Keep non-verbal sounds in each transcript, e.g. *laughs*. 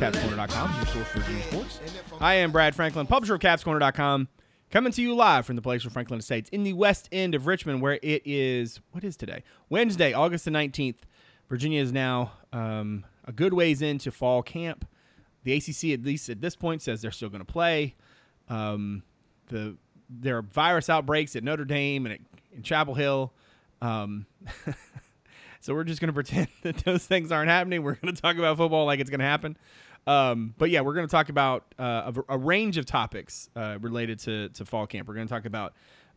CavsCorner.com, your source for Virginia sports. I am Brad Franklin, publisher of CavsCorner.com, coming to you live from the place for Franklin Estates in the west end of Richmond, where it is, what is today? Wednesday, August the 19th. Virginia is now um, a good ways into fall camp. The ACC, at least at this point, says they're still going to play. Um, the there are virus outbreaks at Notre Dame and at, in Chapel Hill. Um, *laughs* so we're just going to pretend *laughs* that those things aren't happening. We're going to talk about football like it's going to happen. Um, but yeah, we're going to talk about uh, a, a, range of topics uh, related to, to fall camp. We're going to talk about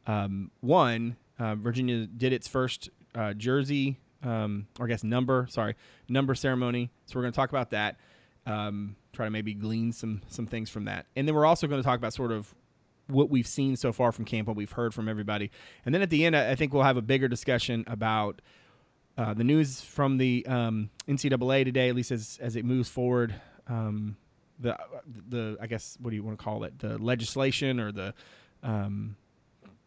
um, one, uh, Virginia did its first uh, jersey, um, or I guess number, sorry, number ceremony. So we're going to talk about that. Um, try to maybe glean some some things from that, and then we're also going to talk about sort of what we've seen so far from camp, what we've heard from everybody, and then at the end, I think we'll have a bigger discussion about uh, the news from the um, NCAA today, at least as as it moves forward. Um, the the I guess what do you want to call it? The legislation or the um,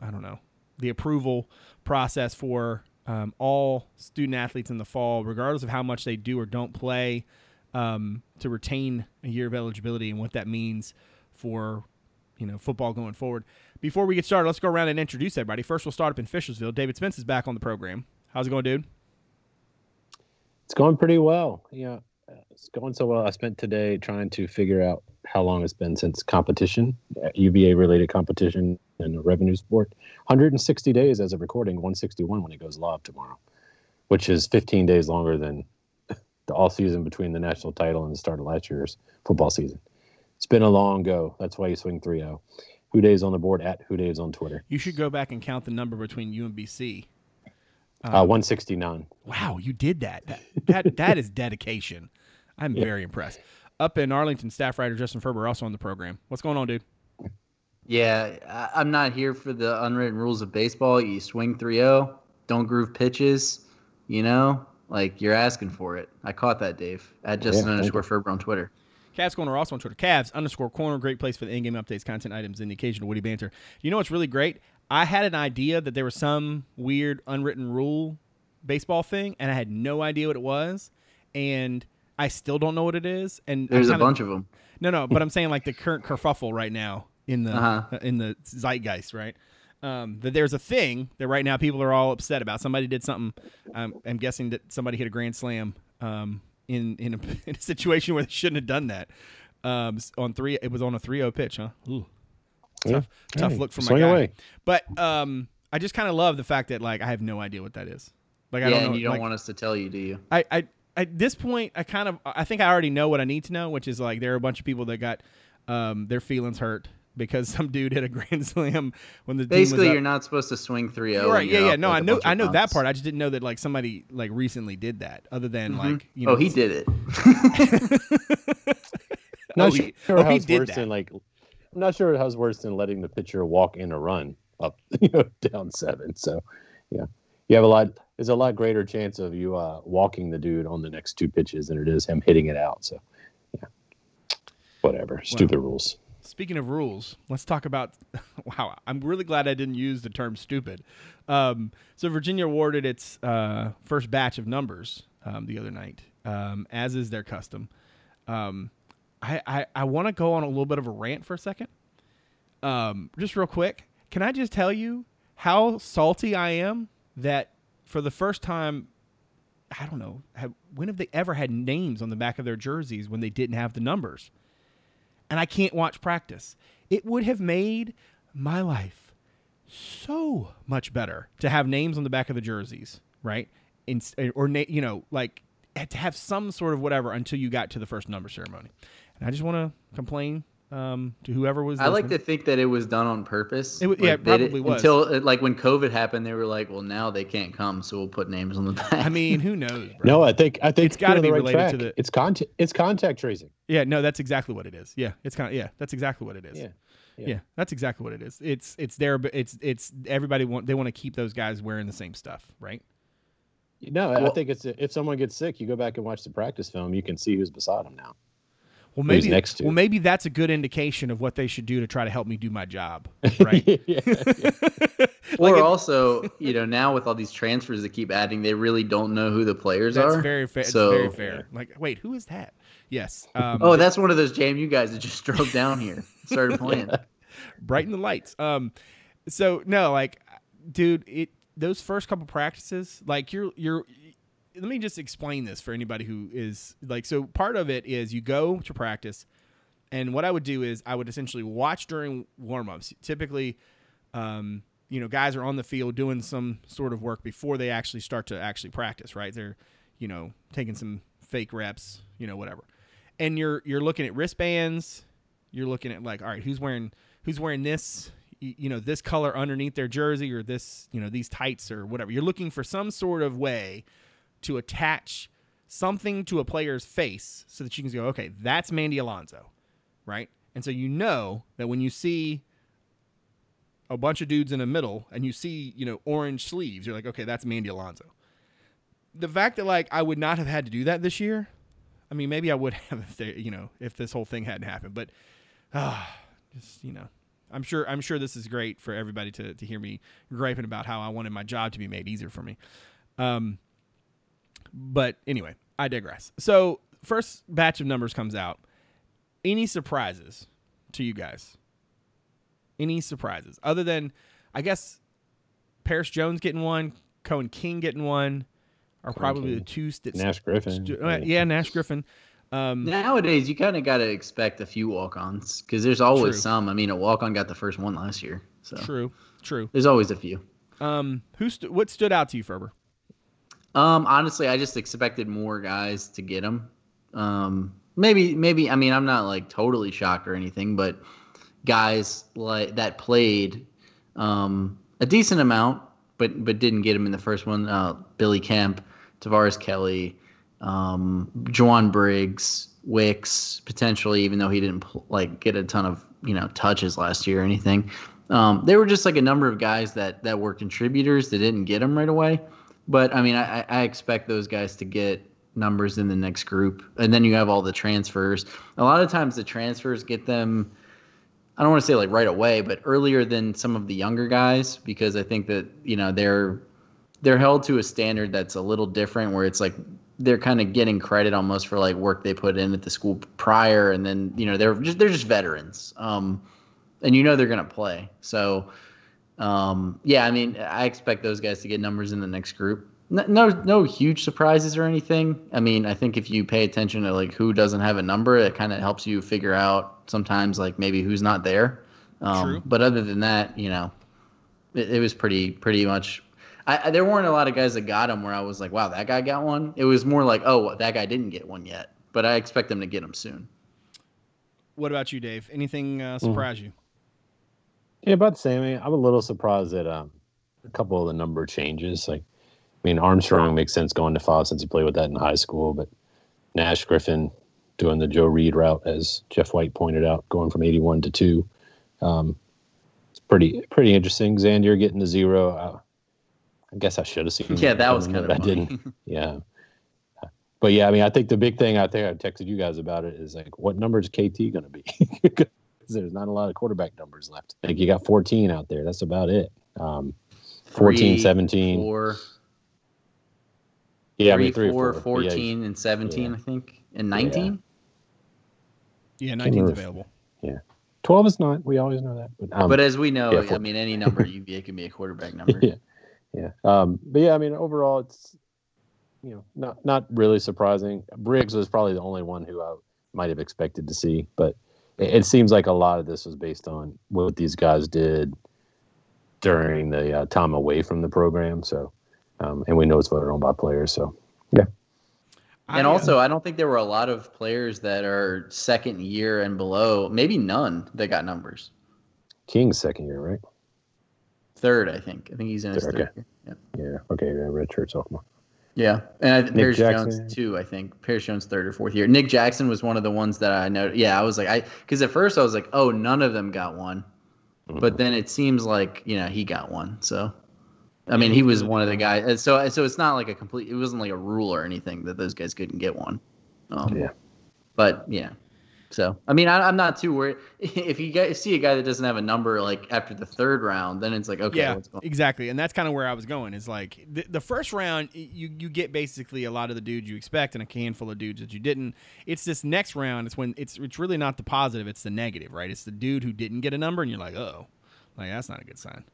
I don't know the approval process for um, all student athletes in the fall, regardless of how much they do or don't play, um, to retain a year of eligibility and what that means for you know football going forward. Before we get started, let's go around and introduce everybody. First, we'll start up in Fishersville. David Spence is back on the program. How's it going, dude? It's going pretty well. Yeah, it's going so well. I spent today trying to figure out how long it's been since competition, uh, UVA related competition and revenue sport. 160 days as of recording, 161 when it goes live tomorrow, which is 15 days longer than the all season between the national title and the start of last year's football season. It's been a long go. That's why you swing 3 0. HooDaves on the board at HooDaves on Twitter. You should go back and count the number between you and BC. Um, uh, 169. Wow, you did that. That that, that is dedication. I'm yeah. very impressed. Up in Arlington, staff writer Justin Ferber also on the program. What's going on, dude? Yeah, I'm not here for the unwritten rules of baseball. You swing 3-0, don't groove pitches, you know? Like you're asking for it. I caught that, Dave. At Justin yeah, underscore Ferber on Twitter. Cavs Corner also on Twitter. Cavs underscore corner. Great place for the in-game updates, content items, and the occasional witty banter. You know what's really great? I had an idea that there was some weird unwritten rule baseball thing, and I had no idea what it was, and I still don't know what it is. And there's kinda, a bunch of them. No, no, but I'm saying like the current kerfuffle right now in the uh-huh. in the zeitgeist, right? Um, that there's a thing that right now people are all upset about. Somebody did something. Um, I'm guessing that somebody hit a grand slam um, in in a, *laughs* in a, situation where they shouldn't have done that. Um, on three, it was on a 3-0 pitch, huh? Ooh. Tough, yeah. tough hey, look for my guy. Away. But um, I just kind of love the fact that like I have no idea what that is. Like I yeah, don't know. And you don't like, want us to tell you, do you? I, I at this point, I kind of I think I already know what I need to know, which is like there are a bunch of people that got um, their feelings hurt because *laughs* some dude hit a grand slam when the basically you're not supposed to swing 3-0 right yeah yeah no i know i know that part i just didn't know that like somebody like recently did that other than mm-hmm. like you know oh he did it *laughs* not oh, sure he, oh, how he did worse that. than like i'm not sure how's worse than letting the pitcher walk in a run up *laughs* you know down seven so yeah you have a lot there's a lot greater chance of you uh, walking the dude on the next two pitches than it is him hitting it out so yeah whatever stupid well, rules Speaking of rules, let's talk about. *laughs* Wow, I'm really glad I didn't use the term stupid. Um, so Virginia awarded its uh, first batch of numbers um, the other night, um, as is their custom. Um, I I, I want to go on a little bit of a rant for a second. Um, just real quick, can I just tell you how salty I am that for the first time I don't know. Have, when have they ever had names on the back of their jerseys when they didn't have the numbers? and I can't watch practice. It would have made my life so much better to have names on the back of the jerseys, right? In, or you know, like to have some sort of whatever until you got to the first number ceremony. And I just want to complain um, to whoever was. I like to think that it was done on purpose. It, like, yeah, it probably was. Until like when COVID happened, they were like, "Well, now they can't come, so we'll put names on the back." I mean, who *laughs* knows? Bro? No, I think I think it's got to be right related track. to the. It's contact. It's contact tracing. Yeah, no, that's exactly what it is. Yeah, it's kind of yeah, that's exactly what it is. Yeah. Yeah. yeah. that's exactly what it is. It's it's there, but it's it's everybody want they want to keep those guys wearing the same stuff, right? No, well, I think it's if someone gets sick, you go back and watch the practice film. You can see who's beside them now. Well, who he's maybe next to. well maybe that's a good indication of what they should do to try to help me do my job, *laughs* right? yeah, yeah. *laughs* Or Like it- also, you know, now with all these transfers that keep adding, they really don't know who the players That's are. very fair. So- it's very fair. Like, wait, who is that? Yes. Um, Oh, that's one of those JMU guys that just *laughs* drove down here, started playing. brighten the lights. Um, so no, like, dude, it those first couple practices, like you're you're. Let me just explain this for anybody who is like. So part of it is you go to practice, and what I would do is I would essentially watch during warmups. Typically, um, you know, guys are on the field doing some sort of work before they actually start to actually practice. Right? They're, you know, taking some fake reps, you know, whatever. And you're you're looking at wristbands. You're looking at like, all right, who's wearing who's wearing this you know this color underneath their jersey or this you know these tights or whatever you're looking for some sort of way to attach something to a player's face so that you can go okay that's mandy alonso right? And so you know that when you see a bunch of dudes in the middle and you see you know orange sleeves you're like okay that's mandy alonso. The fact that like i would not have had to do that this year i mean maybe i would *laughs* have if they, you know if this whole thing hadn't happened but ah just you know i'm sure i'm sure this is great for everybody to, to hear me griping about how i wanted my job to be made easier for me. Um but anyway i digress so first batch of numbers comes out any surprises to you guys any surprises other than i guess paris jones getting one Coen King getting one are probably King. the two st- Nash Griffin. st- uh, yeah nash griffin um Nowadays, you kind of got to expect a few walk-ons because there's always True. some. I mean, a walk-on got the first one last year, so true true there's always a few. um who st- what stood out to you ferber Um, honestly, I just expected more guys to get them. Um, maybe, maybe. I mean, I'm not like totally shocked or anything, but guys like that played um, a decent amount, but but didn't get him in the first one. Uh, Billy Kemp, Tavares Kelly, um, Jowon Briggs, Wicks, potentially, even though he didn't like get a ton of you know touches last year or anything. Um, there were just like a number of guys that that were contributors that didn't get them right away. But I mean, I, I expect those guys to get numbers in the next group, and then you have all the transfers. A lot of times, the transfers get them. I don't want to say like right away, but earlier than some of the younger guys because I think that you know they're they're held to a standard that's a little different, where it's like they're kind of getting credit almost for like work they put in at the school prior, and then you know they're just they're just veterans, um, and you know they're gonna play. So um, yeah, I mean, I expect those guys to get numbers in the next group. No, no, no huge surprises or anything. I mean, I think if you pay attention to like who doesn't have a number, it kind of helps you figure out sometimes like maybe who's not there. Um, True. But other than that, you know, it, it was pretty pretty much. I, I, there weren't a lot of guys that got them where I was like, wow, that guy got one. It was more like, oh, that guy didn't get one yet, but I expect them to get them soon. what about you dave anything uh, surprise you Yeah, about the same. I mean, I'm a little surprised at um, a couple of the number changes. Like, I mean, Armstrong makes sense going to five since he played with that in high school, but Nash Griffin doing the Joe Reed route, as Jeff White pointed out, going from 81 to two. Um, it's pretty pretty interesting. Zandier getting to zero. Uh, I guess I should have seen. Yeah, that was coming, kind of I didn't. *laughs* Yeah. But yeah, I mean, I think the big thing I think I texted you guys about it is like, what number is KT going to be? *laughs* 'Cause there's not a lot of quarterback numbers left. I think you got 14 out there. That's about it. Um, 14, Three, 17. Four, yeah, I mean, three four, or four. but yeah, 14, and 17, Yeah. I think, and 19. yeah 19's remember. available 12 is not. We always know that. But, um, But as we know, yeah, I mean, any number at UVA can be a quarterback *laughs* number. yeah, yeah. Um, but yeah, I mean, overall, it's you know not not really surprising. Briggs was probably the only one who I might have expected to see, but it, it seems like a lot of this was based on what these guys did during the uh, time away from the program. So, um, and we know it's voted on by players. So, yeah. And uh, also, I don't think there were a lot of players that are second year and below, maybe none that got numbers. King's second year, right? Third, I think. I think he's in his Third, third okay. year. Yeah. Yeah. Okay. Yeah, red shirt sophomore. Yeah, and I, think Paris Jackson. Jones too. I think Paris Jones third or fourth year. Nick Jackson was one of the ones that I know. Yeah, I was like, I because at first I was like, oh, none of them got one, but then it seems like you know he got one. So, I mean, he was one of the guys. and So, so it's not like a complete. It wasn't like a rule or anything that those guys couldn't get one. Um, Yeah. But yeah, So I mean, I, am not too worried. *laughs* If you guys see a guy that doesn't have a number like after the third round, then it's like okay, yeah, exactly. And that's kind of where I was going. Is like the, the first round, you you get basically a lot of the dudes you expect and a handful of dudes that you didn't. It's this next round. It's when it's it's really not the positive. It's the negative, right? It's the dude who didn't get a number, and you're like, oh, like that's not a good sign.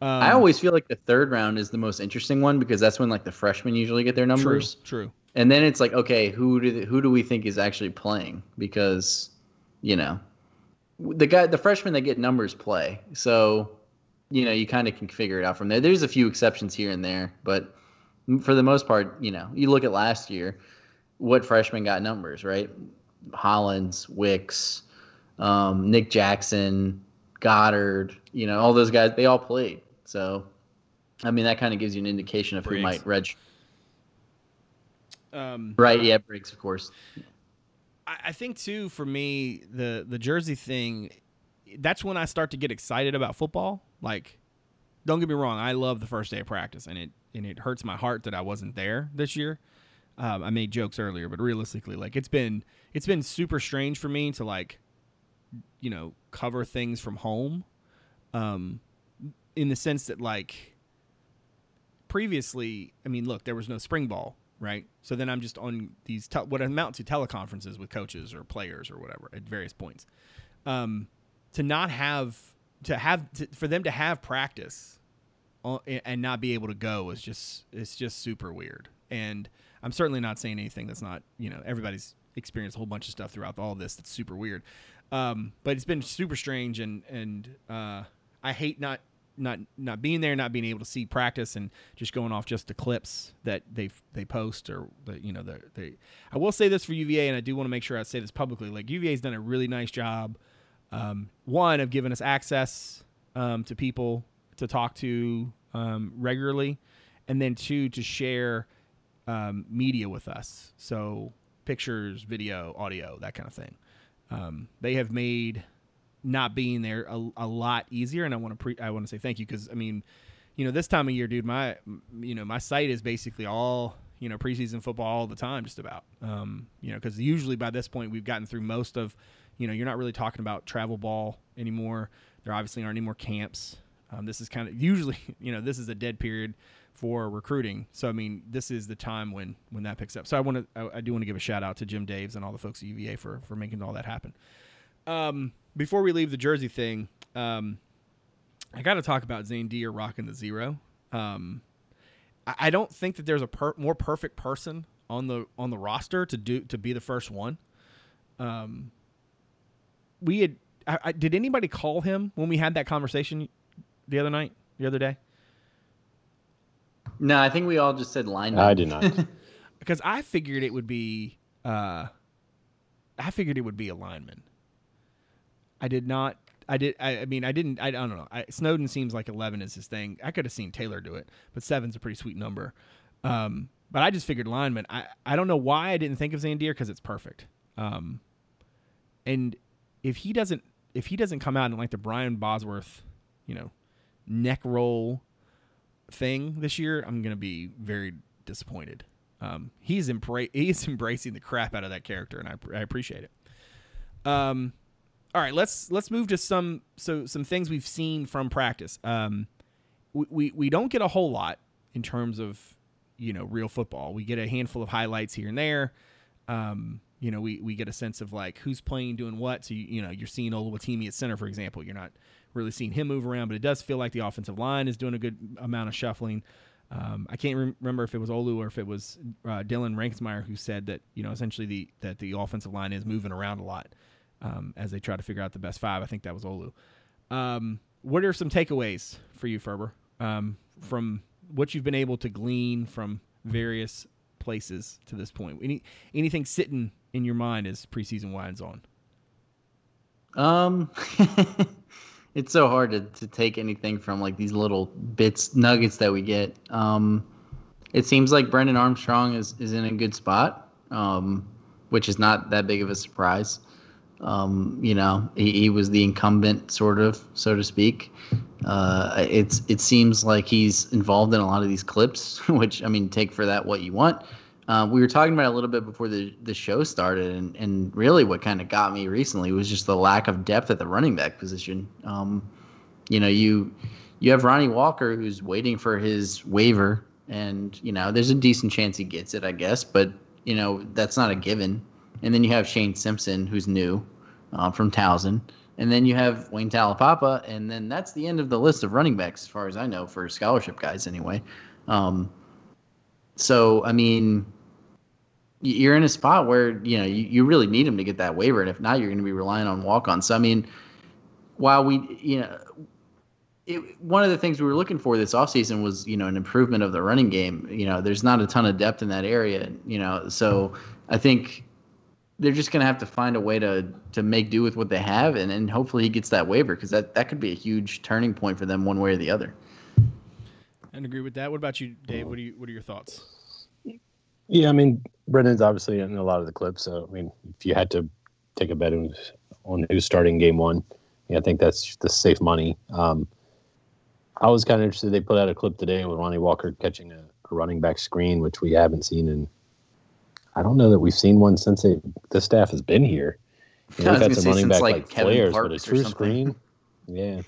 Um, I always feel like the third round is the most interesting one because that's when like the freshmen usually get their numbers. True. true. And then it's like, okay, who do who do we think is actually playing? Because, you know, the guy, the freshmen that get numbers play. So, you know, you kind of can figure it out from there. There's a few exceptions here and there, but for the most part, you know, you look at last year, what freshmen got numbers, right? Hollins, Wicks, um, Nick Jackson, Goddard, you know, all those guys, they all played. So, I mean, that kind of gives you an indication of Briggs. who might reg. Um, right. Yeah, Briggs, of course. I think too, for me, the the jersey thing, that's when I start to get excited about football. Like, don't get me wrong, I love the first day of practice, and it and it hurts my heart that I wasn't there this year. Um, I made jokes earlier, but realistically, like it's been it's been super strange for me to like, you know, cover things from home. Um, in the sense that like previously, I mean, look, there was no spring ball, right? So then I'm just on these te- what amount to teleconferences with coaches or players or whatever at various points. Um, to not have to have to, for them to have practice and not be able to go is just it's just super weird. And I'm certainly not saying anything that's not you know everybody's experienced a whole bunch of stuff throughout all this that's super weird. Um, but it's been super strange and and uh, I hate not not not being there, not being able to see practice, and just going off just the clips that they they post or the you know the they. I will say this for UVA, and I do want to make sure I say this publicly. Like UVA's done a really nice job. Um, one of giving us access um, to people to talk to um, regularly, and then two to share um, media with us. So pictures, video, audio, that kind of thing. Um, they have made not being there a, a lot easier. And I want to pre- I want to say thank you because I mean, you know, this time of year, dude, my you know my site is basically all you know preseason football all the time, just about. Um, you know, because usually by this point we've gotten through most of, you know, you're not really talking about travel ball anymore. There obviously aren't any more camps. Um, this is kind of usually, *laughs* you know, this is a dead period for recruiting. So I mean, this is the time when when that picks up. So I want to, I, I do want to give a shout out to Jim Daves and all the folks at UVA for for making all that happen. Um, before we leave the jersey thing, um, I got to talk about Zane D or rocking the zero. Um, I, I, don't think that there's a per- more perfect person on the on the roster to do to be the first one. Um, we had. I, I, did anybody call him when we had that conversation the other night, the other day? No, I think we all just said lineman. I did not. *laughs* because I figured it would be. Uh, I figured it would be a lineman. I did not. I did. I, I mean, I didn't. I, I don't know. I, Snowden seems like eleven is his thing. I could have seen Taylor do it, but seven's a pretty sweet number. Um, but I just figured lineman. I I don't know why I didn't think of Zandier because it's perfect. Um, and if he doesn't if he doesn't come out in like the Brian Bosworth, you know, neck roll thing this year, I'm gonna be very disappointed. Um, he's embra- *laughs* he's embracing the crap out of that character, and I, I appreciate it. Um, all right, let's let's move to some so some things we've seen from practice. Um, we, we we don't get a whole lot in terms of you know real football. We get a handful of highlights here and there. Um, you know, we, we get a sense of like who's playing, doing what. So you, you know, you're seeing Oluwatimi at center, for example. You're not really seeing him move around, but it does feel like the offensive line is doing a good amount of shuffling. Um, I can't re- remember if it was Olu or if it was uh, Dylan Reinkensmeyer who said that you know essentially the that the offensive line is moving around a lot um, as they try to figure out the best five. I think that was Olu. Um, what are some takeaways for you, Ferber, um, from what you've been able to glean from various places to this point? Any anything sitting in your mind as preseason winds on? Um, *laughs* it's so hard to, to take anything from like these little bits, nuggets that we get. Um, it seems like Brennan Armstrong is, is in a good spot, um, which is not that big of a surprise. Um, you know, he, he, was the incumbent, sort of, so to speak. Uh, it's it seems like he's involved in a lot of these clips, *laughs* which I mean, take for that what you want. uh, we were talking about a little bit before the, the show started, and, and really what kind of got me recently was just the lack of depth at the running back position. Um, you know, you you have Ronnie Walker who's waiting for his waiver, and you know, there's a decent chance he gets it, I guess, but you know, that's not a given. And then you have Shane Simpson who's new uh, from Towson, and then you have Wayne Taulapapa, and then that's the end of the list of running backs, as far as I know, for scholarship guys anyway. Um, so I mean, you're in a spot where you know you, you really need him to get that waiver, and if not, you're going to be relying on walk-ons. So I mean, while we you know. It, one of the things we were looking for this offseason was, you know, an improvement of the running game. You know, there's not a ton of depth in that area, you know, so I think they're just going to have to find a way to to make do with what they have, and, and hopefully he gets that waiver because that, that could be a huge turning point for them one way or the other. And agree with that. What about you, Dave? What are you What are your thoughts? Yeah, I mean, Brennan's obviously in a lot of the clips. So, I mean, if you had to take a bet on who's starting game one, yeah, I think that's the safe money. Um, I was kind of interested. They put out a clip today with Ronnie Walker catching a, a, running back screen, which we haven't seen in. I don't know that we've seen one since they, the staff has been here. You know, we've had some running back like, like flares, but a true screen. Yeah.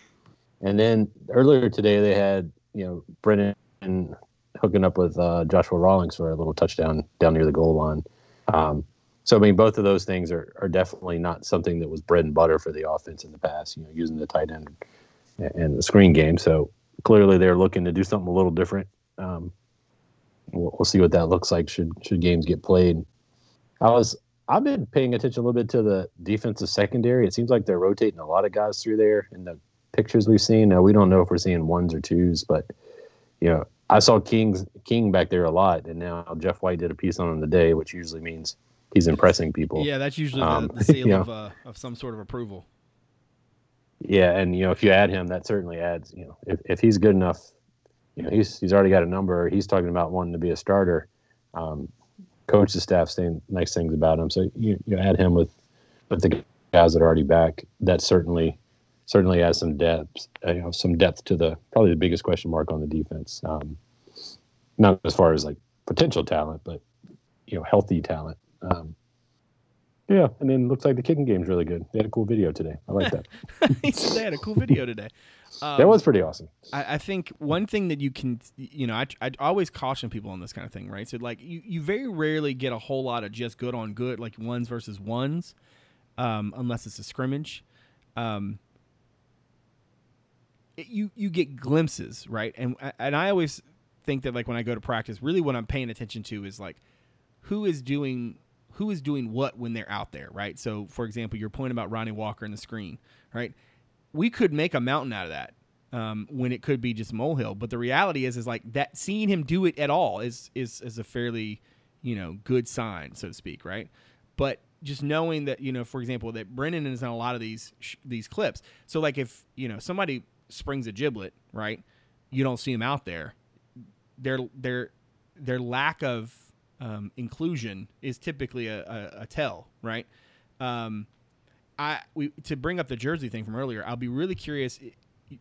And then earlier today they had you know Brennan hooking up with uh, Joshua Rawlings for a little touchdown down near the goal line. Um, so I mean, both of those things are are definitely not something that was bread and butter for the offense in the past. You know, using the tight end and the screen game. So clearly, they're looking to do something a little different. Um, we'll, we'll see what that looks like should should games get played. I was I've been paying attention a little bit to the defensive secondary. It seems like they're rotating a lot of guys through there in the pictures we've seen. Now we don't know if we're seeing ones or twos, but you know, I saw King's King back there a lot, and now Jeff White did a piece on him today, which usually means he's impressing people. Yeah, that's usually um, the, the seal *laughs* of uh, of some sort of approval. Yeah, and you know, if you add him, that certainly adds. You know, if, if he's good enough, you know, he's he's already got a number. He's talking about wanting to be a starter. Um, the staff saying nice things about him. So you you add him with with the guys that are already back. That certainly certainly has some depth, uh, you know, some depth to the probably the biggest question mark on the defense. Um, not as far as like potential talent, but you know, healthy talent. Um, yeah, and then it looks like the kicking game's really good. They had a cool video today. I like that. *laughs* they had a cool video today. Um, *laughs* that was pretty awesome. I, I, think one thing that you can, you know, I, I always caution people on this kind of thing, right? So, like, you, you very rarely get a whole lot of just good on good, like ones versus ones, um, unless it's a scrimmage. Um, it, you you get glimpses, right? And and I always think that like when I go to practice, really what I'm paying attention to is like who is doing who is doing what when they're out there, right? So, for example, your point about Ronnie Walker in the screen, right? We could make a mountain out of that um, when it could be just molehill, but the reality is, is like that seeing him do it at all is is is a fairly you know good sign, so to speak, right? But just knowing that you know, for example, that Brennan is in a lot of these sh- these clips. So like if you know somebody springs a giblet, right? You don't see him out there. Their their their lack of um, inclusion is typically a, a, a tell, right? Um, I we to bring up the jersey thing from earlier. I'll be really curious.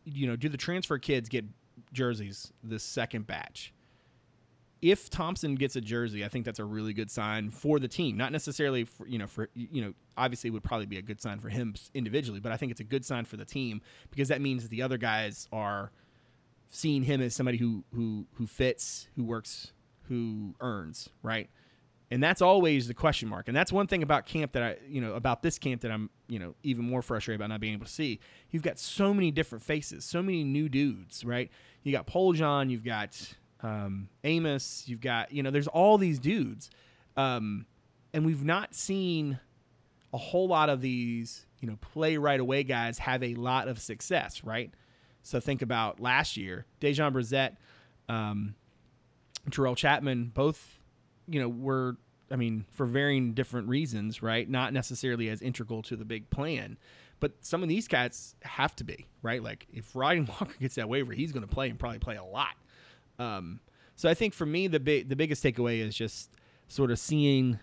You know, do the transfer kids get jerseys this second batch? If Thompson gets a jersey, I think that's a really good sign for the team. Not necessarily for you know for you know obviously would probably be a good sign for him individually, but I think it's a good sign for the team because that means that the other guys are seeing him as somebody who who who fits, who works, who earns, right? And that's always the question mark. And that's one thing about camp that I, you know, about this camp that I'm, you know, even more frustrated about not being able to see. You've got so many different faces, so many new dudes, right? You got Poljan, you've got um, Amos, you've got, you know, there's all these dudes. Um, and we've not seen a whole lot of these, you know, play right away guys have a lot of success, right? So think about last year, Dejon Brissett, um, Terrell Chatman, both, you know, were, I mean, for varying different reasons, right? Not necessarily as integral to the big plan, but some of these cats have to be, right? Like if Ryan *laughs* Walker gets that waiver, he's going to play and probably play a lot. Um, so I think for me, the big, the biggest takeaway is just sort of seeing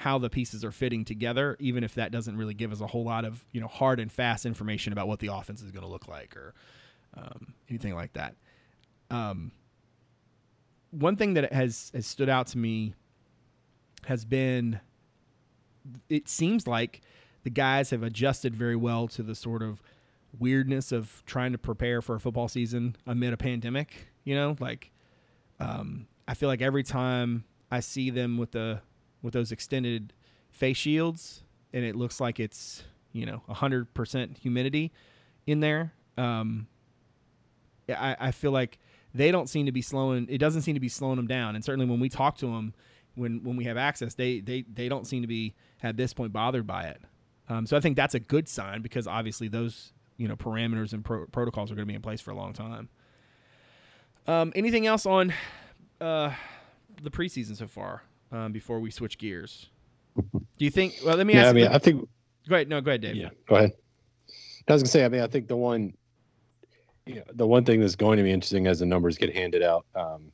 how the pieces are fitting together, even if that doesn't really give us a whole lot of you know hard and fast information about what the offense is going to look like or um, anything like that. Um, one thing that has has stood out to me has been. It seems like the guys have adjusted very well to the sort of weirdness of trying to prepare for a football season amid a pandemic. You know, like um, I feel like every time I see them with the with those extended face shields, and it looks like it's you know hundred percent humidity in there. Um, I, I feel like they don't seem to be slowing. It doesn't seem to be slowing them down. And certainly when we talk to them, when when we have access, they they they don't seem to be at this point bothered by it. Um, so I think that's a good sign because obviously those you know parameters and pro- protocols are going to be in place for a long time. Um, anything else on uh, the preseason so far um, before we switch gears? Do you think? Well, let me yeah, ask. I mean, let- I think go ahead. No, go ahead, Dave. Yeah, go ahead. I was gonna say, I mean, I think the one, you know, the one thing that's going to be interesting as the numbers get handed out, um,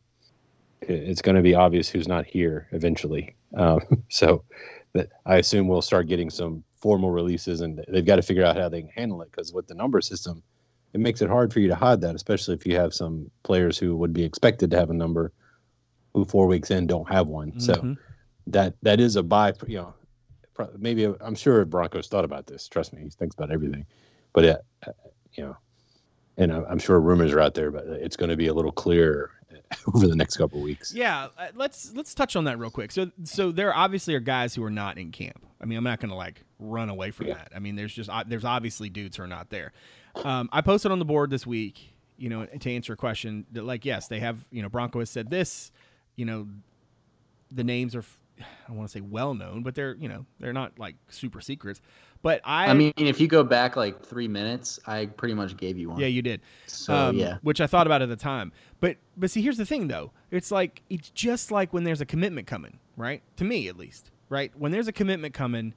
it- it's going to be obvious who's not here eventually. Um, *laughs* so, that I assume we'll start getting some formal releases, and they've got to figure out how they can handle it because with the number system, it makes it hard for you to hide that, especially if you have some players who would be expected to have a number, who four weeks in don't have one. So Mhm. that that is a buy. You know, maybe I'm sure Bronco's thought about this. Trust me, he thinks about everything. But uh, uh, you know, and I'm I'm sure rumors are out there, but it's going to be a little clearer *laughs* over the next couple of weeks. Yeah, uh, let's let's touch on that real quick. So so there obviously are guys who are not in camp. I mean, I'm not going to like run away from Yeah. that. I mean, there's just uh, there's obviously dudes who are not there. Um, I posted on the board this week, you know, to answer a question that like yes, they have, you know, Bronco has said this, you know, the names are I don't want to say well known, but they're, you know, they're not like super secrets. But I I mean, if you go back like three minutes, I pretty much gave you one. yeah, you did. So um, yeah, which I thought about at the time. But but see, here's the thing though. It's like it's just like when there's a commitment coming, right? To me, at least, right? When there's a commitment coming,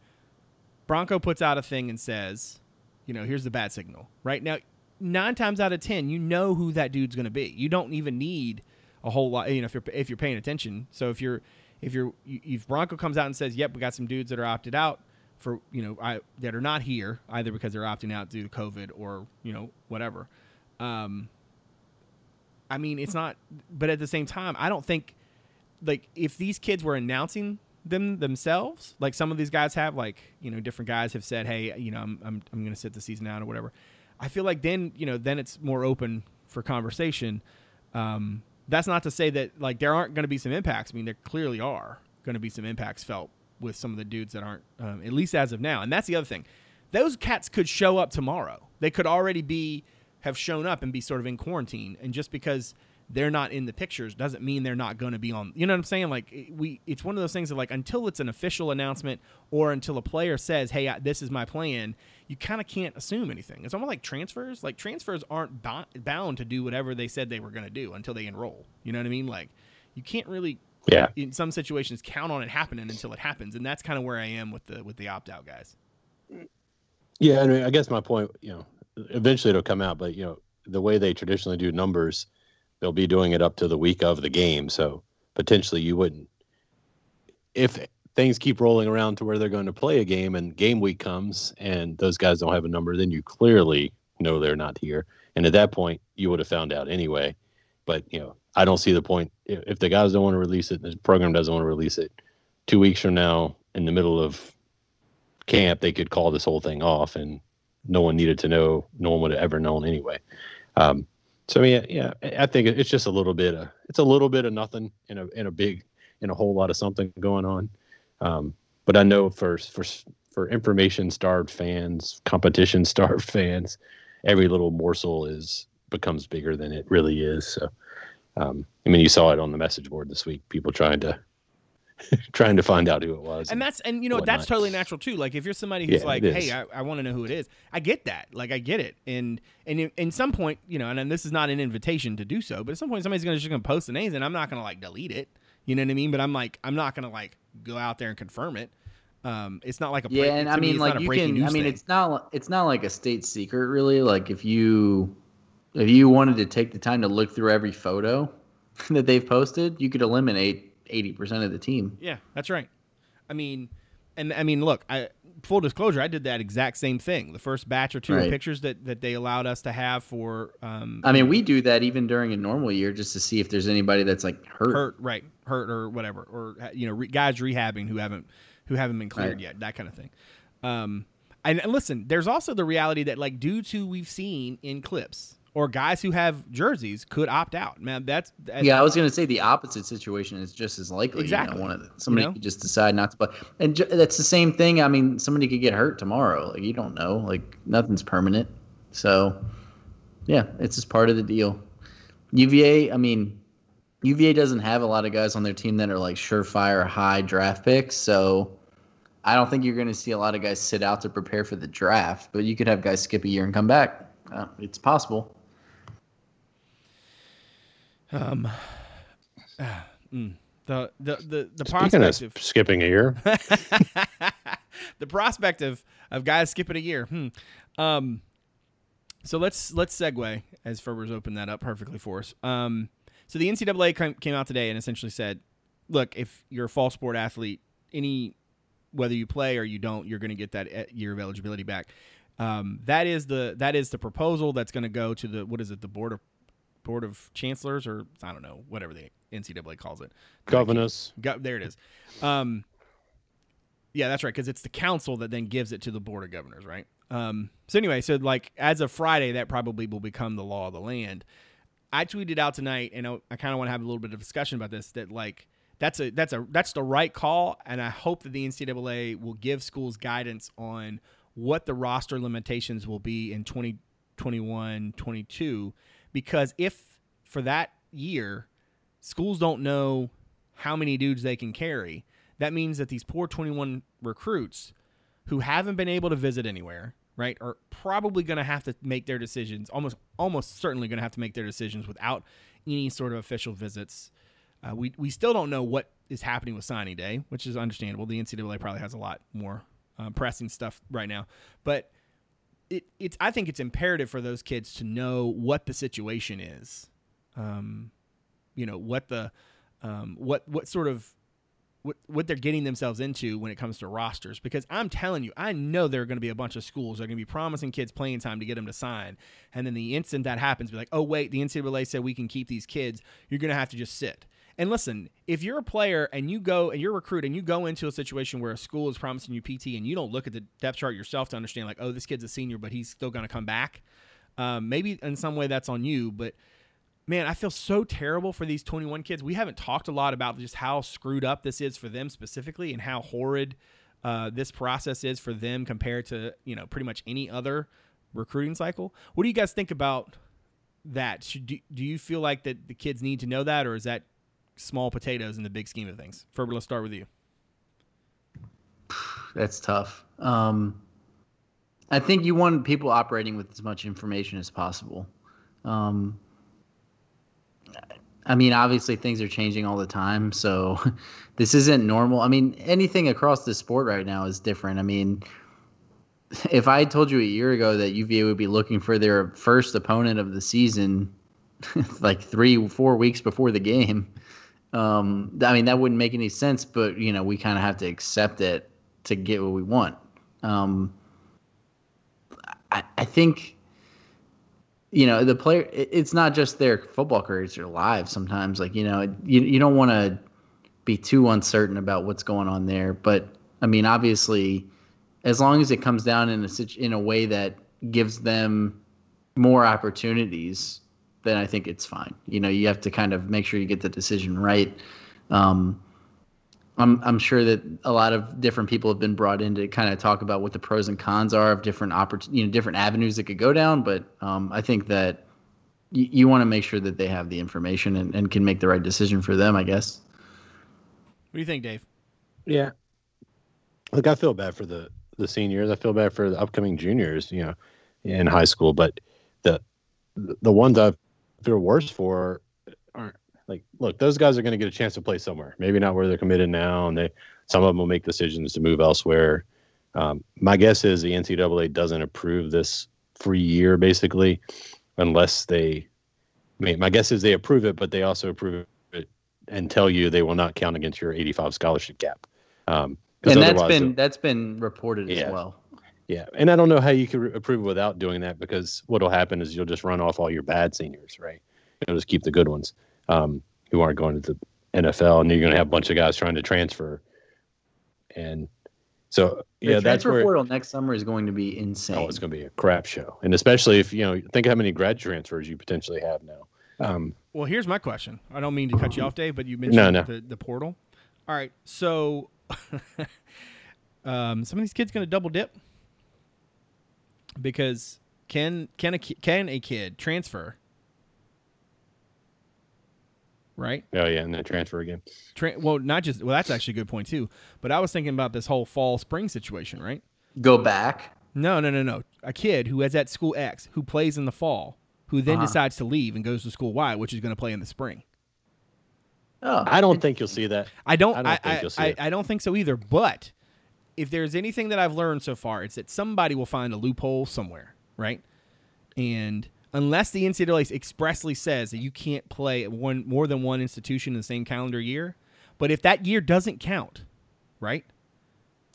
Bronco puts out a thing and says, you know, here's the bad signal, right? Now, nine times out of ten, you know who that dude's going to be. You don't even need a whole lot, you know, if you're if you're paying attention. So if you're if you're if Bronco comes out and says, "Yep, we got some dudes that are opted out," for you know I, that are not here either because they're opting out due to COVID or you know whatever. Um, I mean, it's not, but at the same time, I don't think like if these kids were announcing them themselves, like some of these guys have, like you know, different guys have said, hey, you know, I'm I'm I'm going to sit the season out or whatever. I feel like then you know then it's more open for conversation. Um, that's not to say that like there aren't going to be some impacts. I mean, there clearly are going to be some impacts felt with some of the dudes that aren't, um, at least as of now. And that's the other thing. Those cats could show up tomorrow. They could already be have shown up and be sort of in quarantine. And just because they're not in the pictures doesn't mean they're not going to be on. You know what I'm saying? Like we, it's one of those things that like until it's an official announcement or until a player says, "Hey, I, this is my plan," you kind of can't assume anything. It's almost like transfers. Like transfers aren't bo- bound to do whatever they said they were going to do until they enroll. You know what I mean? Like you can't really Yeah, in some situations count on it happening until it happens, and that's kind of where I am with the with the opt out guys. yeah. I mean, I guess my point, you know, eventually it'll come out, but you know, the way they traditionally do numbers, they'll be doing it up to the week of the game. So potentially you wouldn't, if things keep rolling around to where they're going to play a game and game week comes and those guys don't have a number, then you clearly know they're not here. And at that point, you would have found out anyway. But you know, I don't see the point if, the guys don't want to release it, the program doesn't want to release it. Two weeks from now, in the middle of camp, they could call this whole thing off, and no one needed to know. No one would have ever known anyway. Um, so I mean, yeah, I think it's just a little bit of it's a little bit of nothing in a in a big in a whole lot of something going on. Um, but I know for for for information starved fans, competition *laughs* starved fans, every little morsel is becomes bigger than it really is. So, um, I mean, you saw it on the message board this week. People trying to *laughs* trying to find out who it was. And that's and you know whatnot. that's totally natural too. Like if you're somebody who's Yeah, like, hey. I, I want to know who it is. I get that. Like I get it. And and in, some point, you know, and, and this is not an invitation to do so, but at some point somebody's gonna just gonna post the names, and I'm not gonna like delete it. You know what I mean? But I'm like, I'm not gonna like go out there and confirm it. Um, it's not like a break, yeah, and I mean, it's like you can. I mean, thing. it's not. It's not like a state secret, really. Like if you, if you wanted to take the time to look through every photo *laughs* that they've posted, you could eliminate eighty percent of the team. Yeah, that's right. I mean, and I mean, look, I full disclosure, I did that exact same thing. The first batch or two Right. of pictures that that they allowed us to have for um, I mean, we do that even during a normal year just to see if there's anybody that's like hurt. hurt, right, hurt or whatever, or you know, re- guys rehabbing who haven't who haven't been cleared Right. yet, that kind of thing. Um, and, and listen, there's also the reality that like due to we've seen in clips or guys who have jerseys could opt out. Man, that's, that's Yeah, I was gonna say the opposite situation is just as likely. Exactly. You know, one of the, somebody know? could just decide not to play, and ju- that's the same thing. I mean, somebody could get hurt tomorrow. Like you don't know. Like nothing's permanent. So, yeah, it's just part of the deal. UVA. I mean, UVA doesn't have a lot of guys on their team that are like surefire high draft picks. So. I don't think you're going to see a lot of guys sit out to prepare for the draft, but you could have guys skip a year and come back. Uh, it's possible. Um, ah, *sighs* mm, the the the the Speaking of skipping a year, *laughs* the prospect of, of guys skipping a year. Hmm. Um, so let's let's segue as Ferber's opened that up perfectly for us. Um, so the NCAA came, out today and essentially said, look, if you're a fall sport athlete, any whether you play or you don't, you're going to get that year of eligibility back. Um, that is the that is the proposal that's going to go to the what is it the board of board of chancellors or I don't know whatever the NCAA calls it. governors. Go, there it is. Um, yeah, that's right, because it's the council that then gives it to the board of governors, right? Um, so anyway, so like as of Friday, that probably will become the law of the land. I tweeted out tonight, and I, I kind of want to have a little bit of discussion about this. That like that's a that's a that's the right call, and I hope that the NCAA will give schools guidance on what the roster limitations will be in 2021 22 because if for that year schools don't know how many dudes they can carry that means that these poor 21 recruits who haven't been able to visit anywhere right are probably going to have to make their decisions almost almost certainly going to have to make their decisions without any sort of official visits. Uh, we, we still don't know what is happening with signing day which is understandable. The ncaa probably has a lot more uh, pressing stuff right now. But it, it's I think it's imperative for those kids to know what the situation is. Um, you know what the um, what what sort of what what they're getting themselves into when it comes to rosters. Because I'm telling you I know there are going to be a bunch of schools that are going to be promising kids playing time to get them to sign. And then the instant that happens be like oh wait the NCAA said we can keep these kids you're going to have to just sit and listen, if you're a player and you go and you're a recruit and you go into a situation where a school is promising you PT and you don't look at the depth chart yourself to understand, like, oh, this kid's a senior, but he's still going to come back, um, maybe in some way that's on you. But man, I feel so terrible for these 21 kids. We haven't talked a lot about just how screwed up this is for them specifically and how horrid uh, this process is for them compared to, you know, pretty much any other recruiting cycle. What do you guys think about that? Should, do, do you feel like that the kids need to know that, or is that small potatoes in the big scheme of things. Ferber, let's start with you. That's tough. Um, I think you want people operating with as much information as possible. Um, I mean, obviously things are changing all the time, so *laughs* this isn't normal. I mean, anything across the sport right now is different. I mean, *laughs* if I told you a year ago that UVA would be looking for their first opponent of the season, *laughs* like three, four weeks before the game, um, I mean, that wouldn't make any sense. But you know, we kind of have to accept it to get what we want. Um, I, I think you know the player it- it's not just their football careers their lives sometimes like you know you, you don't want to be too uncertain about what's going on there but i mean obviously as long as it comes down in a in a way that gives them more opportunities then i think it's fine you know you have to kind of make sure you get the decision right um, I'm I'm sure that a lot of different people have been brought in to kind of talk about what the pros and cons are of different oppor- you know different avenues that could go down. But um, I think that y- you want to make sure that they have the information and, and can make the right decision for them. I guess. What do you think, Dave? Yeah. Look, I feel bad for the the seniors. I feel bad for the upcoming juniors, you know, in high school. But the the ones I feel worse for aren't like look, those guys are going to get a chance to play somewhere. Maybe not where they're committed now, and they some of them will make decisions to move elsewhere. Um, my guess is the NCAA doesn't approve this free year basically, unless they. I mean, my guess is they approve it, but they also approve it and tell you they will not count against your 85 scholarship cap. Um, And that's been that's been reported Yeah. as well. Yeah, and I don't know how you could re- approve without doing that because what'll happen is you'll just run off all your bad seniors, right? You'll just keep the good ones um, who aren't going to the NFL, and you're going to have a bunch of guys trying to transfer, and so The yeah, that's where portal next summer is going to be insane. oh, it's going to be a crap show, and especially if you know think how many grad transfers you potentially have now. Um, Well, here's my question. I don't mean to cut you off, Dave, but you mentioned No, no. The, the portal. All right, so *laughs* um, some of these kids going to double dip because can can a can a kid transfer? Right. oh yeah, and then transfer again. Tra- well, not just well. That's actually a good point too. But I was thinking about this whole fall spring situation, right? Go back. No, no, no, no. A kid who is at school X who plays in the fall, who then Uh-huh. decides to leave and goes to school Y, which is going to play in the spring. Oh, I don't think you'll see that. I don't. I I don't I, think you'll see I, it. I don't think so either. But if there's anything that I've learned so far, it's that somebody will find a loophole somewhere, right? And unless the NCAA expressly says that you can't play at one more than one institution in the same calendar year, but if that year doesn't count, right?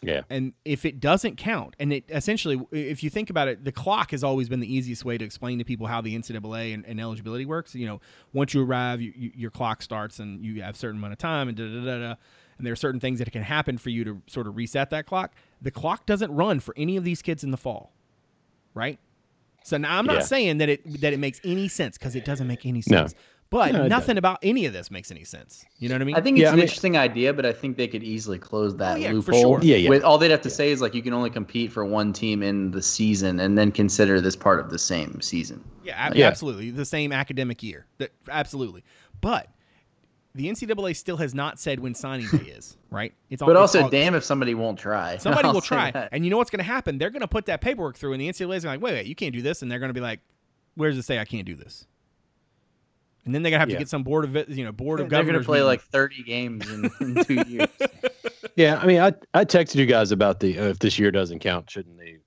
Yeah, And if it doesn't count, and it essentially, if you think about it, the clock has always been the easiest way to explain to people how the NCAA and, and eligibility works. You know, once you arrive, you, you, your clock starts, and you have a certain amount of time, and da da da da. And there are certain things that can happen for you to sort of reset that clock. The clock doesn't run for any of these kids in the fall, right? So now I'm not Yeah. saying that it that it makes any sense because it doesn't make any No. sense. But No, it nothing about any of this makes any sense. You know what I mean? I think it's Yeah, an I mean- interesting idea, but I think they could easily close that Oh, yeah, for loophole. sure. Yeah, yeah. With all they'd have to say is like you can only compete for one team in the season, and then consider this part of the same season. Yeah, ab- Yeah. absolutely. The same academic year. That absolutely. But the NCAA still has not said when signing day is, right? It's But it's also, August. damn if somebody won't try. *laughs* somebody I'll will try. that. And you know what's going to happen? They're going to put that paperwork through, and the NCAA is like, wait, wait, you can't do this, and they're going to be like, where does it say I can't do this? And then they're gonna have Yeah. to get some board of you know board of They're gonna play meeting. like 30 games in, in two years. *laughs* Yeah, I mean, I I texted you guys about the uh, if this year doesn't count, shouldn't they?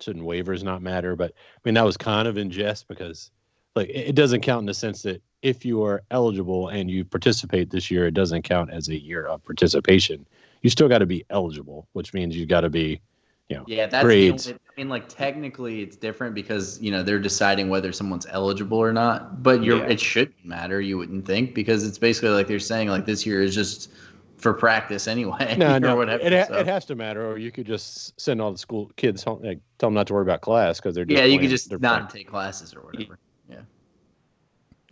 Shouldn't waivers not matter? But I mean, that was kind of in jest because, like, it, doesn't count in the sense that if you are eligible and you participate this year, it doesn't count as a year of participation. You still got to be eligible, which means you got to be, you know, Yeah, that's Grades. the only, I mean, like technically, it's different because you know they're deciding whether someone's eligible or not. But you're, Yeah. it shouldn't matter, you wouldn't think, because it's basically like they're saying like this year is just for practice anyway, no, *laughs* or no, whatever. it, so. it has to matter, or you could just send all the school kids home, like, tell them not to worry about class because they're yeah, you playing- could just not take classes or whatever.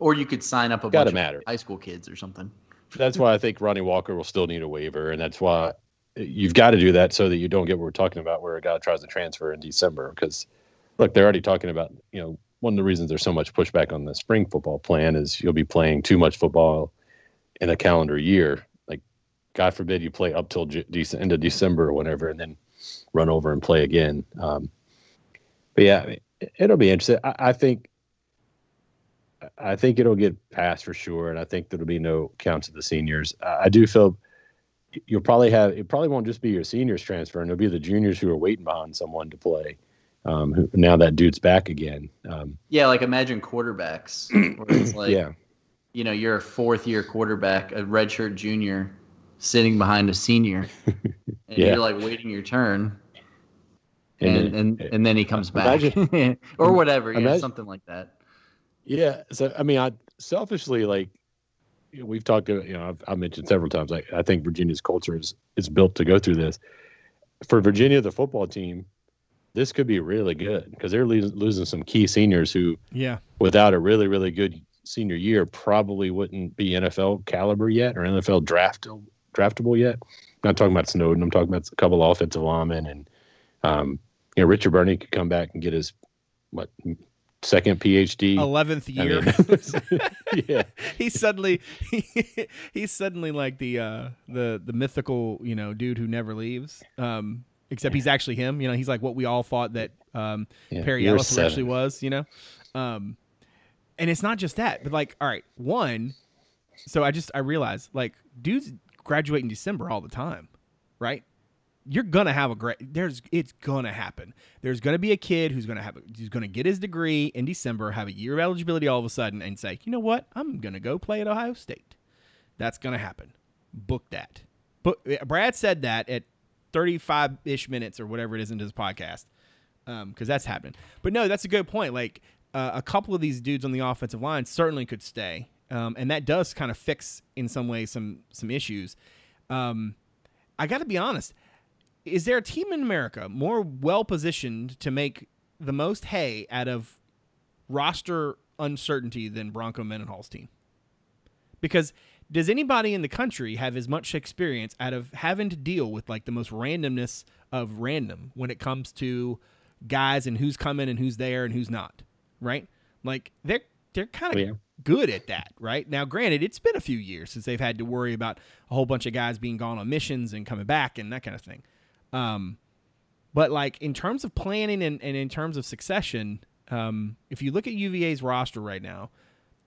Or you could sign up a Gotta bunch matter. of high school kids or something. that's why I think Ronnie Walker will still need a waiver, and that's why you've got to do that so that you don't get what we're talking about, where a guy tries to transfer in December. Because look, they're already talking about you know one of the reasons there's so much pushback on the spring football plan is you'll be playing too much football in a calendar year. Like, God forbid you play up till J- end of December or whatever, and then run over and play again. Um, but yeah, it- it'll be interesting. I, I think. I think it'll get passed for sure, and I think there'll be no counts of the seniors. I do feel you'll probably have it. Probably won't just be your seniors transferring; it'll be the juniors who are waiting behind someone to play. Um, who, now that dude's back again. Um, Yeah, like imagine quarterbacks *clears throat* where it's like yeah, you know you're a fourth year quarterback, a redshirt junior, sitting behind a senior, *laughs* and Yeah. you're like waiting your turn. and then- and, and then he comes back Imagine- *laughs* or whatever, yeah, Imagine- something like that. Yeah. So I mean, I selfishly like you know, we've talked. about. You know, I've, I've mentioned several times. Like I think Virginia's culture is is built to go through this. For Virginia, the football team, this could be really good because they're losing, losing some key seniors who, yeah. without a really really good senior year, probably wouldn't be NFL caliber yet or NFL draft draftable yet. I'm not talking about Snowden. I'm talking about a couple of offensive linemen and um, you know Richard Burney could come back and get his what second PhD. Eleventh I year. mean, *laughs* yeah, *laughs* he's suddenly *laughs* he's suddenly like the uh the the mythical you know dude who never leaves um except he's actually him you know he's like what we all thought that um yeah. Perry Ellis seven. actually was you know um and it's not just that but like all right one so I just I realized like dudes graduate in December all the time right you're gonna have a great there's it's gonna happen there's gonna be a kid who's gonna have who's gonna get his degree in december have a year of eligibility all of a sudden and say you know what i'm gonna go play at ohio state that's gonna happen book that but brad said that at 35 ish minutes or whatever it is into this podcast because um, that's happening. But no, that's a good point. Like uh, a couple of these dudes on the offensive line certainly could stay, um, and that does kind of fix in some ways some some issues. Um, I got to be honest. Is there a team in America more well positioned to make the most hay out of roster uncertainty than Bronco Mendenhall's team? Because does anybody in the country have as much experience out of having to deal with like the most randomness of random when it comes to guys and who's coming and who's there and who's not, right? Like they're they're kind of oh, yeah. good at that, right? Now, granted, it's been a few years since they've had to worry about a whole bunch of guys being gone on missions and coming back and that kind of thing. Um, but like in terms of planning and, and in terms of succession, um, if you look at UVA's roster right now,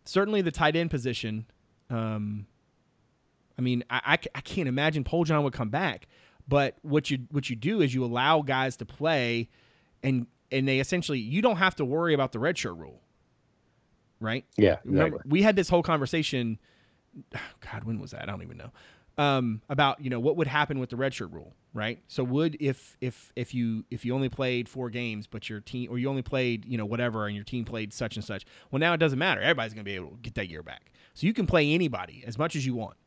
certainly the tight end position. Um, I mean, I, I, I can't imagine Poljan would come back, but what you what you do is you allow guys to play, and and they essentially you don't have to worry about the redshirt rule, right? Yeah, exactly. Remember, we had this whole conversation. *sighs* God, when was that? I don't even know um, about you know what would happen with the redshirt rule, right? So would if if if you if you only played four games, but your team or you only played you know whatever, and your team played such and such. Well, now it doesn't matter. Everybody's going to be able to get that year back, so you can play anybody as much as you want.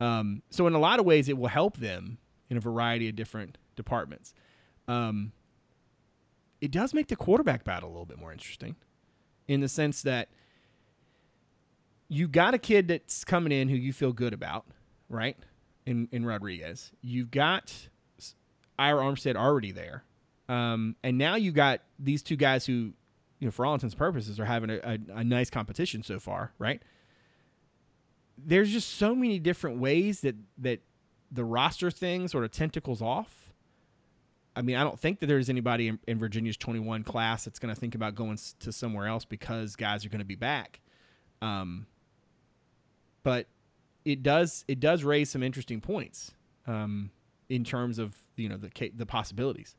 Um, so in a lot of ways, it will help them in a variety of different departments. Um, it does make the quarterback battle a little bit more interesting, in the sense that you got a kid that's coming in who you feel good about, right? in in Rodriguez. You've got Ira Armstead already there, um, and now you got these two guys who, you know, for all intents and purposes, are having a, a, a nice competition so far, right? There's just so many different ways that that the roster thing sort of tentacles off. I mean, I don't think that there's anybody in, in Virginia's 21 class that's going to think about going to somewhere else because guys are going to be back. Um, but it does it does raise some interesting points um, in terms of you know the the possibilities.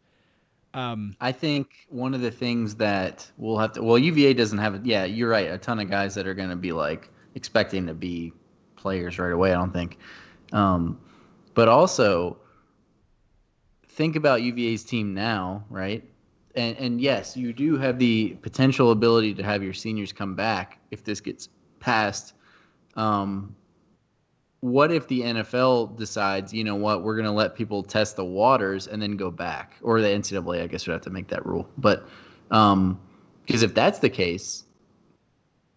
Um, I think one of the things that we'll have to well UVA doesn't have yeah you're right a ton of guys that are going to be like expecting to be players right away I don't think, um, but also think about UVA's team now right? And and yes you do have the potential ability to have your seniors come back if this gets passed. Um, what if the NFL decides, you know what, we're going to let people test the waters and then go back, or the NCAA, I guess, would have to make that rule. But because um, if that's the case,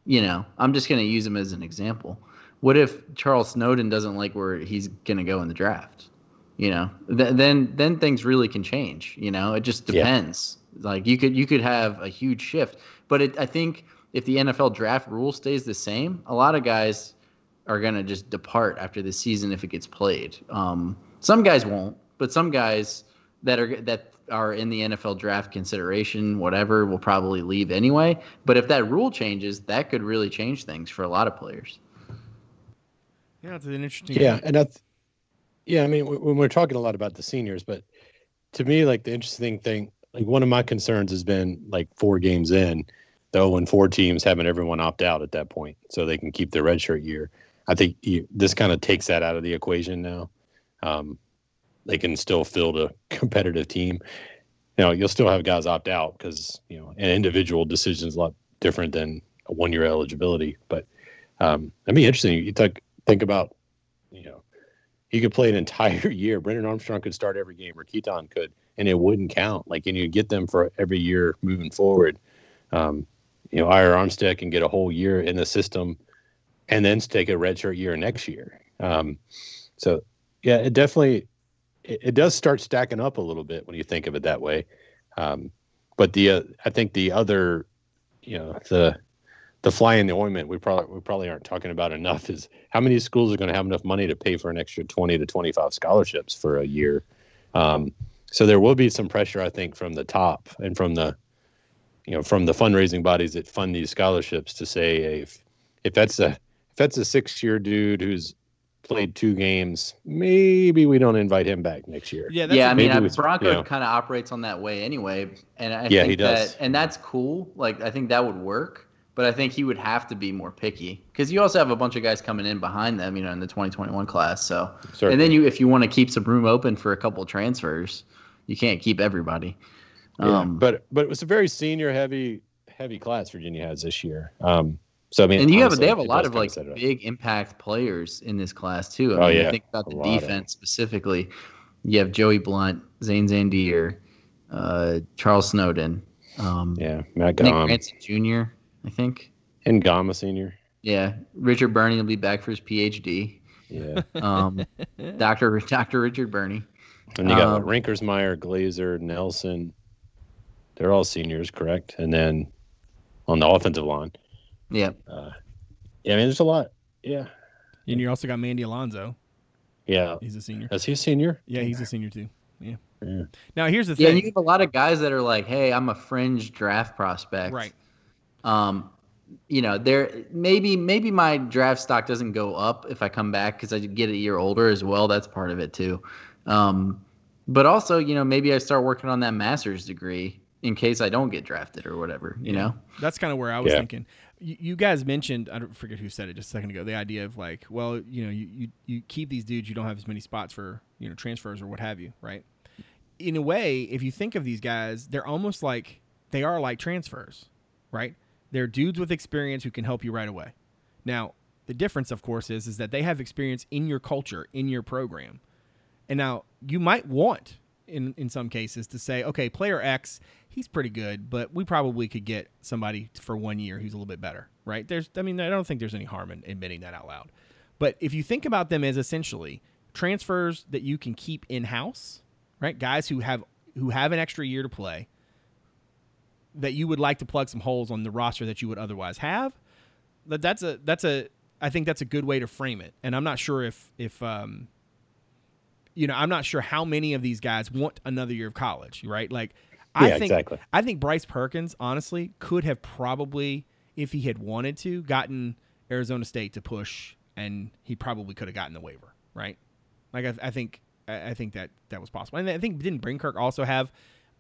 you know, I'm just going to use him as an example. What if Charles Snowden doesn't like where he's going to go in the draft? You know, th- then then things really can change. You know, it just depends. Yeah. Like you could you could have a huge shift, but it, I think if the NFL draft rule stays the same, a lot of guys are going to just depart after the season if it gets played. Um, some guys won't, but some guys that are that are in the NFL draft consideration, whatever, will probably leave anyway. But if that rule changes, that could really change things for a lot of players. Yeah, it's an interesting. Yeah, and that's yeah. I mean, when we're talking a lot about the seniors, but to me, like the interesting thing, like one of my concerns has been like four games in, the 0 and 4 teams having everyone opt out at that point so they can keep their redshirt year. I think you, this kind of takes that out of the equation now. Um, they can still field a *laughs* competitive team. You know, you'll still have guys opt out because you know an individual decision is a lot different than a one-year eligibility. But um, that'd be interesting. You think think about, you know, he could play an *laughs* entire year. Brennan Armstrong could start every game, or Keytaon could, and it wouldn't count. Like, and you get them for every year moving forward. Um, you know, Ira Armstead can get a whole year in the system and then take a redshirt year next year. Um, so yeah, it definitely it, it, does start stacking up a little bit when you think of it that way. Um, but the uh, I think the other, you know, the the fly in the ointment we probably we probably aren't talking about enough is how many schools are going to have enough money to pay for an extra 20 to 25 scholarships for a year. Um, so there will be some pressure, I think, from the top and from the, you know, from the fundraising bodies that fund these scholarships to say if if that's a if that's a six year dude who's played two games, maybe we don't invite him back next year. Yeah, yeah. I mean, Bronco you know. kind of operates on that way anyway, and I yeah, think he does. That, and that's cool. Like, I think that would work. but I think he would have to be more picky because you also have a bunch of guys coming in behind them, you know, in the 2021 class. So, Certainly. and then you, if you want to keep some room open for a couple transfers, you can't keep everybody. Yeah, Um, but but it was a very senior heavy heavy class Virginia has this year. Um, so I mean, and you have they have a lot of like set it up. big impact players in this class too. I Oh, mean, yeah. think about the lot of defense specifically. You have Joey Blount, Zane Zandier, uh, Charles Snowden, um, Yeah, Matt Nick Gom Granson Jr. I think. and Gama senior. Yeah, Richard Burney will be back for his PhD. Yeah, *laughs* Um, Doctor Doctor Richard Burney. and you got Um, Reinkensmeyer, Glaser, Nelson. They're all seniors, correct? And then on the offensive line, Yeah, uh, yeah, I mean, there's a lot. Yeah, And you also got Mandy Alonso. yeah. He's a senior. Is he a senior? Yeah, he's a senior too. Yeah. Yeah. Now here's the thing. yeah, thing. you have a lot of guys that are like, "Hey, I'm a fringe draft prospect." right. Um, you know, there maybe maybe my draft stock doesn't go up if I come back because I get a year older as well. That's part of it too. Um, but also, you know, maybe I start working on that master's degree in case I don't get drafted or whatever. You Yeah. know. That's kind of where I was Yeah. thinking. You, guys mentioned I don't forget who said it just a second ago. The idea of like, well, you know, you, you you keep these dudes, you don't have as many spots for you know transfers or what have you, right? In a way, if you think of these guys, they're almost like they are like transfers, right? They're dudes with experience who can help you right away. Now, the difference, of course, is is that they have experience in your culture, in your program. And now you might want in in some cases to say, okay, player X, he's pretty good, but we probably could get somebody for one year who's a little bit better, right? There's, I mean, I don't think there's any harm in admitting that out loud. But if you think about them as essentially transfers that you can keep in house, right? Guys who have who have an extra year to play, that you would like to plug some holes on the roster that you would otherwise have. That that's a that's a I think that's a good way to frame it. And I'm not sure if if um you know, I'm not sure how many of these guys want another year of college, right? Like I Yeah, think exactly. I think Bryce Perkins honestly could have probably if he had wanted to gotten Arizona State to push and he probably could have gotten the waiver, right? Like I, I think I think that that was possible. And I think didn't Brinkirk also have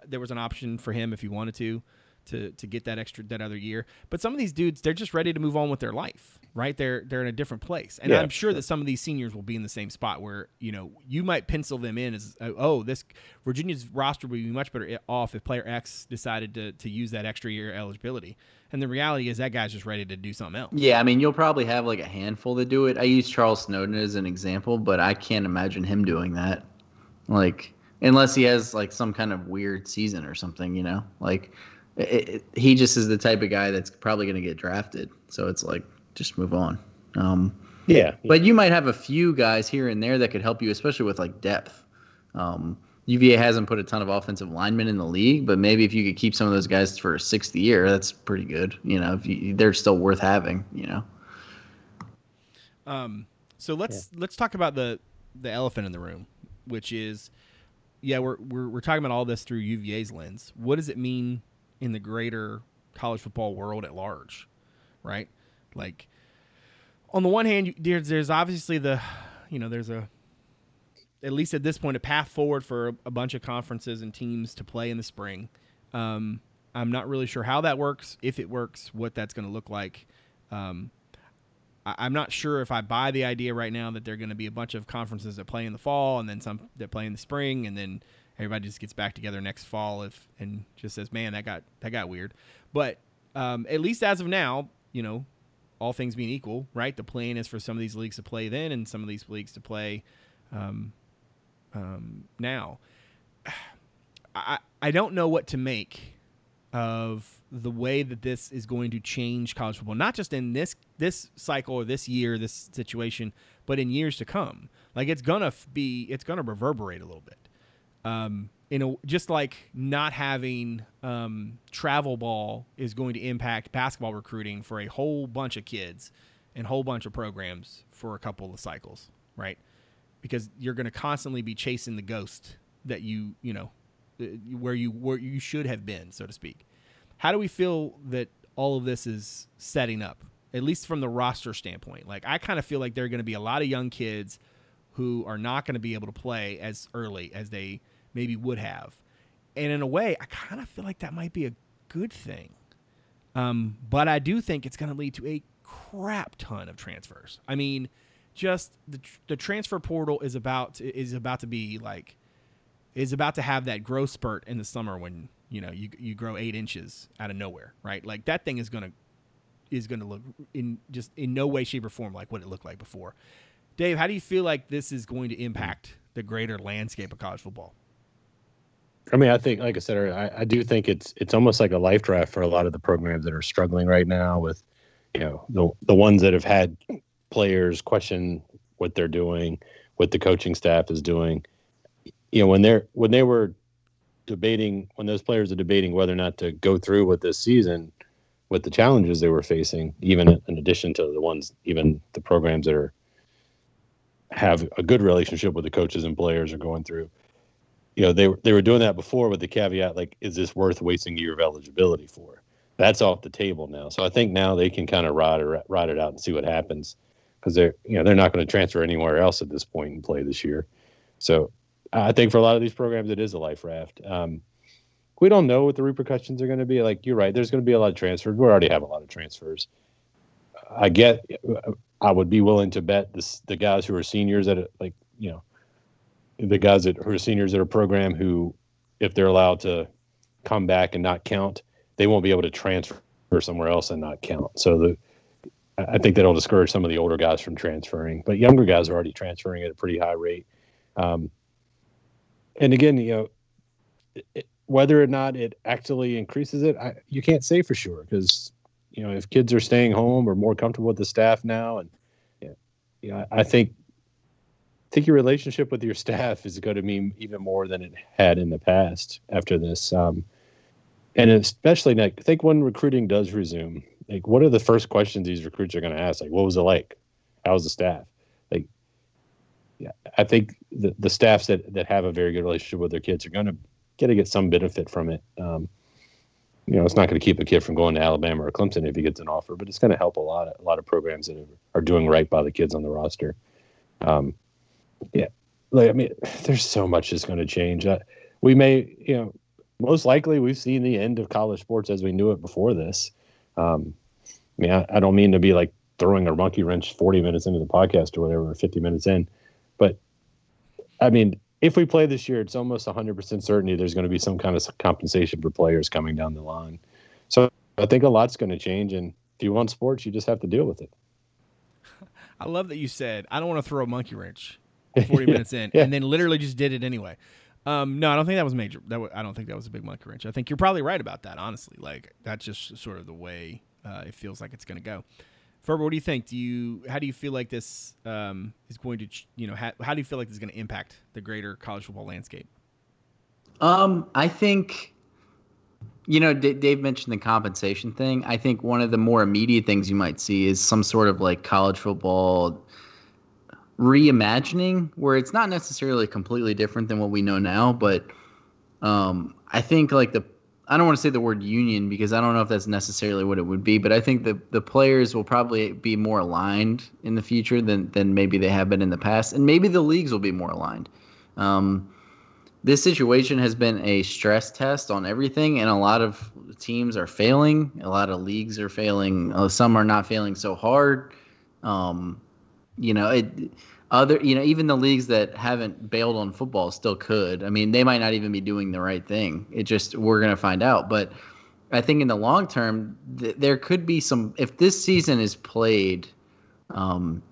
there was an option for him if he wanted to to to get that extra that other year. But some of these dudes, they're just ready to move on with their life, right? They're they're in a different place, and Yeah, I'm sure that some of these seniors will be in the same spot where you know you might pencil them in as uh, oh this Virginia's roster would be much better off if player X decided to to use that extra year eligibility. And the reality is that guy's just ready to do something else. Yeah, I mean, you'll probably have like a handful that do it. I use Charles Snowden as an example, but I can't imagine him doing that. Like, unless he has like some kind of weird season or something, you know? Like, it, it, he just is the type of guy that's probably going to get drafted. So it's like, just move on. Um, Yeah, but you might have a few guys here and there that could help you, especially with like depth. Um, UVA hasn't put a ton of offensive linemen in the league, but maybe if you could keep some of those guys for a sixth year, that's pretty good. You know, if you, they're still worth having. You know. Um, so let's let's talk about the the elephant in the room, which is, yeah, we're we're we're talking about all this through UVA's lens. What does it mean in the greater college football world at large, right? Like, on the one hand, there's there's obviously the, you know, there's a at least at this point a path forward for a, a bunch of conferences and teams to play in the spring. Um, I'm not really sure how that works, if it works, what that's going to look like. Um, I- I'm not sure if I buy the idea right now that there are going to be a bunch of conferences that play in the fall and then some that play in the spring, and then everybody just gets back together next fall if and just says, "Man, that got that got weird." But um, at least as of now, you know, all things being equal, right? The plan is for some of these leagues to play then, and some of these leagues to play um, um, now. *sighs* I I don't know what to make of the way that this is going to change college football, not just in this this cycle or this year, this situation, but in years to come. Like it's gonna be, it's gonna reverberate a little bit. Um, you know, just like not having um, travel ball is going to impact basketball recruiting for a whole bunch of kids and whole bunch of programs for a couple of cycles, right? Because you're going to constantly be chasing the ghost that you, you know, uh, where you where you should have been, so to speak. How do we feel that all of this is setting up, at least from the roster standpoint? Like, I kind of feel like there are going to be a lot of young kids who are not going to be able to play as early as they maybe would have. And in a way, I kind of feel like that might be a good thing. Um, but I do think it's going to lead to a crap ton of transfers. I mean, just the the transfer portal is about to, is about to be like is about to have that growth spurt in the summer when you know you you grow eight inches out of nowhere, right? Like that thing is gonna is gonna look in just in no way, shape, or form like what it looked like before. Dave, how do you feel like this is going to impact the greater landscape of college football? I mean, I think, like I said, I, I do think it's it's almost like a life draft for a lot of the programs that are struggling right now with, you know, the the ones that have had players question what they're doing, what the coaching staff is doing. You know, when they're when they were debating, when those players are debating whether or not to go through with this season, with the challenges they were facing, even in addition to the ones, even the programs that are have a good relationship with the coaches and players are going through you know they were they were doing that before with the caveat like is this worth wasting a year of eligibility for? That's off the table now. So i think now they can kind of ride it ride it out and see what happens because they're you know they're not going to transfer anywhere else at this point and play this year. So i think for a lot of these programs it is a life raft. Um, we don't know what the repercussions are going to be. Like you're right there's going to be a lot of transfers. We already have a lot of transfers. I get i would be willing to bet this the guys who are seniors at like you know the guys that who are seniors at a program who, if they're allowed to come back and not count, they won't be able to transfer somewhere else and not count. So the I think that'll discourage some of the older guys from transferring, but younger guys are already transferring at a pretty high rate. Um, and again, you know, it, whether or not it actually increases it, I, you can't say for sure because you know if kids are staying home or more comfortable with the staff now, and yeah, you know, I think think your relationship with your staff is going to mean even more than it had in the past after this. Um, and especially like, I think when recruiting does resume, like what are the first questions these recruits are going to ask? Like, what was it like? How was the staff? Like, yeah, I think the, the staffs that, that have a very good relationship with their kids are going to get to get some benefit from it. Um, you know, it's not going to keep a kid from going to Alabama or Clemson if he gets an offer, but it's going to help a lot of, a lot of programs that are doing right by the kids on the roster. Um, yeah, like I mean, *sighs* there's so much that's going to change. Uh, we may, you know, most likely we've seen the end of college sports as we knew it before this. Um, I mean, I, I, don't mean to be like throwing a monkey wrench 40 minutes into the podcast or whatever, or 50 minutes in, but I mean, if we play this year, it's almost 100% certainty there's going to be some kind of compensation for players coming down the line. So I think a lot's going to change, and if you want sports, you just have to deal with it. *laughs* I love that you said I don't want to throw a monkey wrench. 40 *laughs* minutes in, yeah. and then literally just did it anyway. Um, no, I don't think that was major. That w- I don't think that was a big monkey wrench. I think you're probably right about that. Honestly, like that's just sort of the way uh, it feels like it's going to go. Ferber, what do you think? Do you how do you feel like this um, is going to you know how, how do you feel like this is going to impact the greater college football landscape? Um, I think you know D- Dave mentioned the compensation thing. I think one of the more immediate things you might see is some sort of like college football reimagining where it's not necessarily completely different than what we know now, but um, I think like the I don't want to say the word union because I don't know if that's necessarily what it would be, but I think the the players will probably be more aligned in the future than than maybe they have been in the past, and maybe the leagues will be more aligned. Um, this situation has been a stress test on everything, and a lot of teams are failing. A lot of leagues are failing. Uh, some are not failing so hard. Um, you know, it other you know even the leagues that haven't bailed on football still could. I mean, they might not even be doing the right thing. It just we're gonna find out, but. I think in the long term, th- there could be some. If this season is played, um,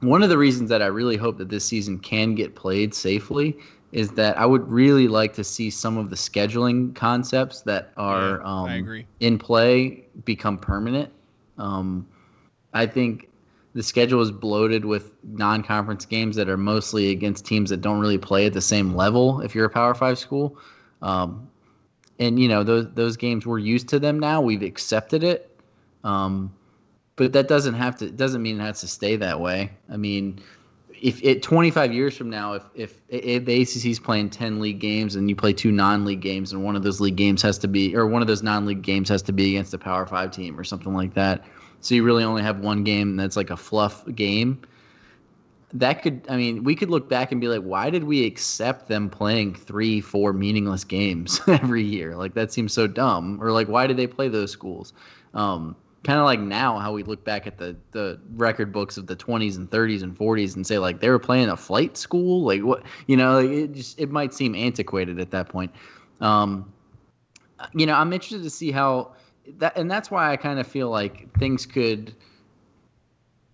one of the reasons that I really hope that this season can get played safely is that I would really like to see some of the scheduling concepts that are yeah, um, in play become permanent. Um, I think the schedule is bloated with non-conference games that are mostly against teams that don't really play at the same level. If you're a Power Five school, um, and you know those those games we're used to them now. We've accepted it, um, but that doesn't have to doesn't mean it has to stay that way. I mean, if it 25 years from now, if if, if the ACC is playing 10 league games and you play two non-league games, and one of those league games has to be or one of those non-league games has to be against a Power Five team or something like that so you really only have one game that's like a fluff game. That could, I mean, we could look back and be like, why did we accept them playing three, four meaningless games *laughs* every year? Like that seems so dumb. Or like, why did they play those schools? Um, kind of like now how we look back at the the record books of the 20s and 30s and 40s and say like they were playing a flight school like what you know like it just it might seem antiquated at that point um you know i'm interested to see how that and that's why i kind of feel like things could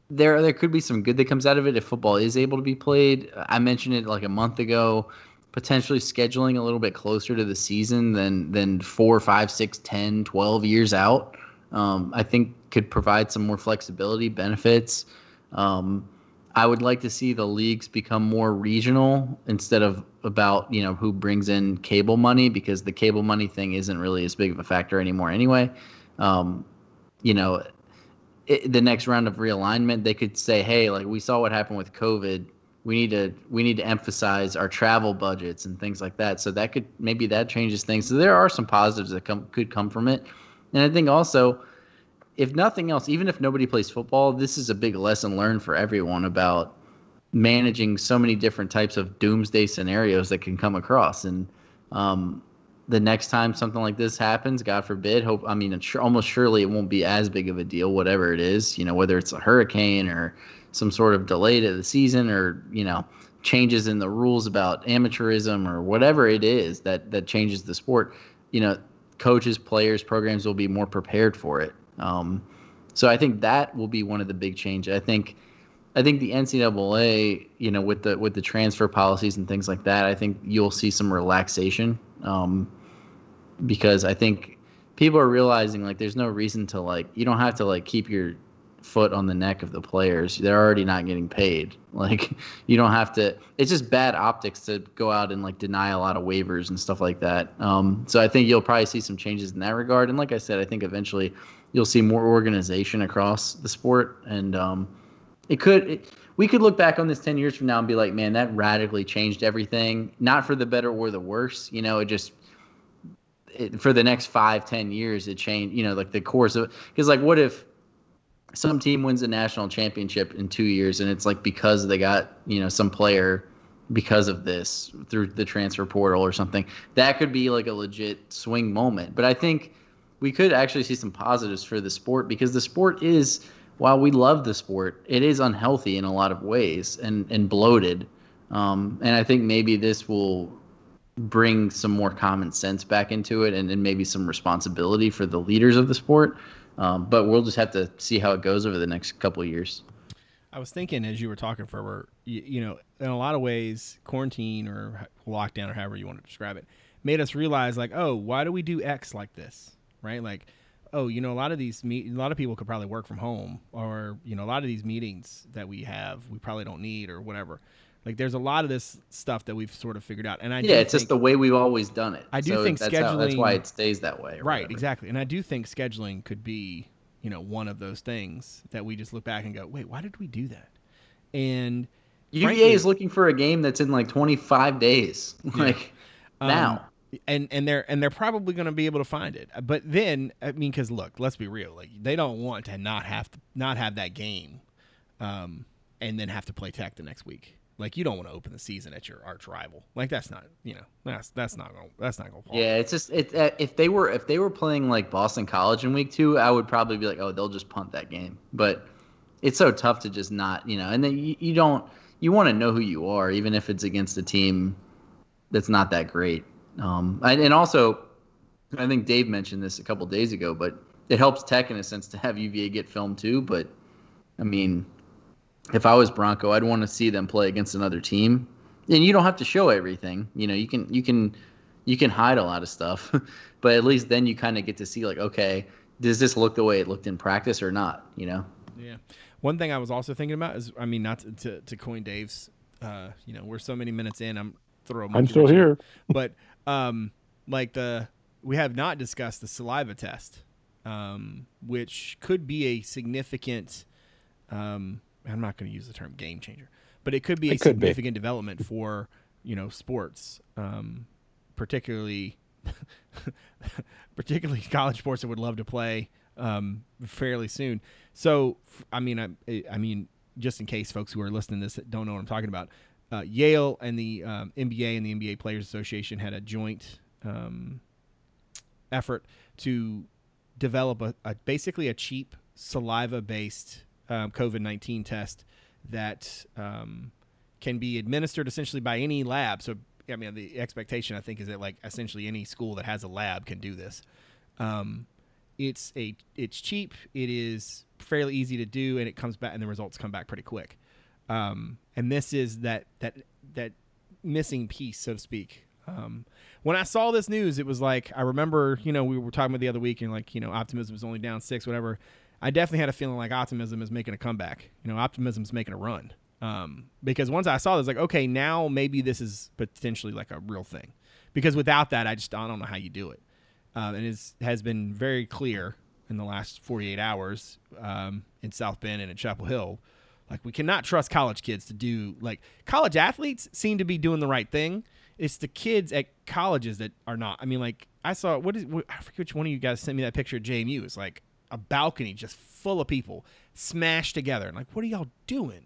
there there could be some good that comes out of it if football is able to be played i mentioned it like a month ago potentially scheduling a little bit closer to the season than than four five six ten 12 years out um, I think could provide some more flexibility, benefits. Um, I would like to see the leagues become more regional instead of about you know who brings in cable money because the cable money thing isn't really as big of a factor anymore anyway. Um, you know, it, the next round of realignment, they could say, hey, like we saw what happened with COVID. We need to we need to emphasize our travel budgets and things like that. So that could maybe that changes things. So there are some positives that come could come from it. And I think also, if nothing else, even if nobody plays football, this is a big lesson learned for everyone about managing so many different types of doomsday scenarios that can come across. And um, the next time something like this happens, God forbid, hope I mean, almost surely it won't be as big of a deal, whatever it is. You know, whether it's a hurricane or some sort of delay to the season, or you know, changes in the rules about amateurism or whatever it is that that changes the sport. You know, coaches, players, programs will be more prepared for it. Um, so I think that will be one of the big changes. I think, I think the NCAA, you know, with the with the transfer policies and things like that, I think you'll see some relaxation um, because I think people are realizing like there's no reason to like you don't have to like keep your foot on the neck of the players. They're already not getting paid. *laughs* Like you don't have to. It's just bad optics to go out and like deny a lot of waivers and stuff like that. Um, so I think you'll probably see some changes in that regard. And like I said, I think eventually you'll see more organization across the sport. And um, it could. It, we could look back on this 10 years from now and be like, man, that radically changed everything. Not for the better or the worse. You know, it just it, for the next five, ten years, it changed. You know, like the course of because like what if some team wins a national championship in two years, and it's like because they got you know some player because of this through the transfer portal or something. That could be like a legit swing moment. But I think we could actually see some positives for the sport because the sport is, while we love the sport, it is unhealthy in a lot of ways and and bloated. Um, and I think maybe this will bring some more common sense back into it and, and maybe some responsibility for the leaders of the sport. Um, but we'll just have to see how it goes over the next couple of years. I was thinking as you were talking, for you, you know, in a lot of ways, quarantine or lockdown or however you want to describe it, made us realize like, oh, why do we do X like this, right? Like, oh, you know, a lot of these meet, a lot of people could probably work from home, or you know, a lot of these meetings that we have, we probably don't need or whatever. Like there's a lot of this stuff that we've sort of figured out, and I yeah, it's think, just the way we've always done it. I do so think that's scheduling. How, that's why it stays that way. Right, whatever. exactly. And I do think scheduling could be, you know, one of those things that we just look back and go, wait, why did we do that? And UVA frankly, is looking for a game that's in like 25 days, *laughs* like um, now. And and they're and they're probably going to be able to find it. But then, I mean, because look, let's be real. Like they don't want to not have to not have that game, um, and then have to play Tech the next week. Like you don't want to open the season at your arch rival. Like that's not, you know, that's that's not gonna that's not going to Yeah, it's just it uh, if they were if they were playing like Boston College in week 2, I would probably be like, "Oh, they'll just punt that game." But it's so tough to just not, you know, and then you, you don't you want to know who you are even if it's against a team that's not that great. Um and, and also I think Dave mentioned this a couple days ago, but it helps Tech in a sense to have UVA get film too, but I mean, if I was Bronco, I'd want to see them play against another team. And you don't have to show everything. You know, you can you can you can hide a lot of stuff, *laughs* but at least then you kind of get to see like, okay, does this look the way it looked in practice or not? You know. Yeah. One thing I was also thinking about is, I mean, not to to, to coin Dave's, uh, you know, we're so many minutes in. I'm throw. I'm still here. But um, like the we have not discussed the saliva test, um, which could be a significant um I'm not going to use the term game changer, but it could be it a could significant be. development for you know sports, um, particularly *laughs* particularly college sports that would love to play um, fairly soon. So I mean, I, I mean, just in case folks who are listening to this don't know what I'm talking about, uh, Yale and the um, NBA and the NBA Players Association had a joint um, effort to develop a, a basically a cheap saliva based um, COVID nineteen test that um, can be administered essentially by any lab. So I mean, the expectation I think is that like essentially any school that has a lab can do this. Um, it's a it's cheap. It is fairly easy to do, and it comes back, and the results come back pretty quick. Um, and this is that that that missing piece, so to speak. Um, when I saw this news, it was like I remember, you know, we were talking about the other week, and like, you know, optimism is only down six, whatever. I definitely had a feeling like optimism is making a comeback. You know, optimism is making a run. Um, because once I saw this, like, okay, now maybe this is potentially like a real thing. Because without that, I just I don't know how you do it. Um, and it has been very clear in the last 48 hours um, in South Bend and in Chapel Hill. Like, we cannot trust college kids to do, like, college athletes seem to be doing the right thing. It's the kids at colleges that are not. I mean, like, I saw, what is, what, I forget which one of you guys sent me that picture of JMU. It's like a balcony just full of people smashed together. And, like, what are y'all doing?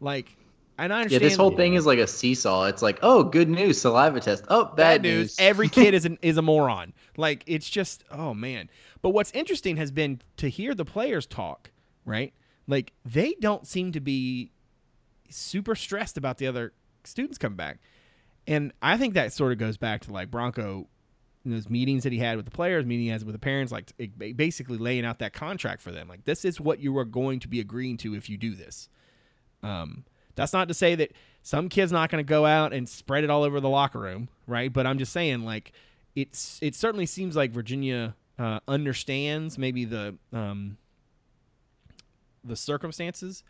Like, and I understand. Yeah, this whole thing is like a seesaw. It's like, oh, good news, saliva test. Oh, bad, bad news. news. Every *laughs* kid is an, is a moron. Like it's just, oh man. But what's interesting has been to hear the players talk. Right, like they don't seem to be super stressed about the other students coming back, and I think that sort of goes back to like Bronco. Those meetings that he had with the players, meeting with the parents, like basically laying out that contract for them. Like this is what you are going to be agreeing to if you do this. Um, that's not to say that some kid's not going to go out and spread it all over the locker room, right? But I'm just saying, like, it's it certainly seems like Virginia uh, understands maybe the um, the circumstances,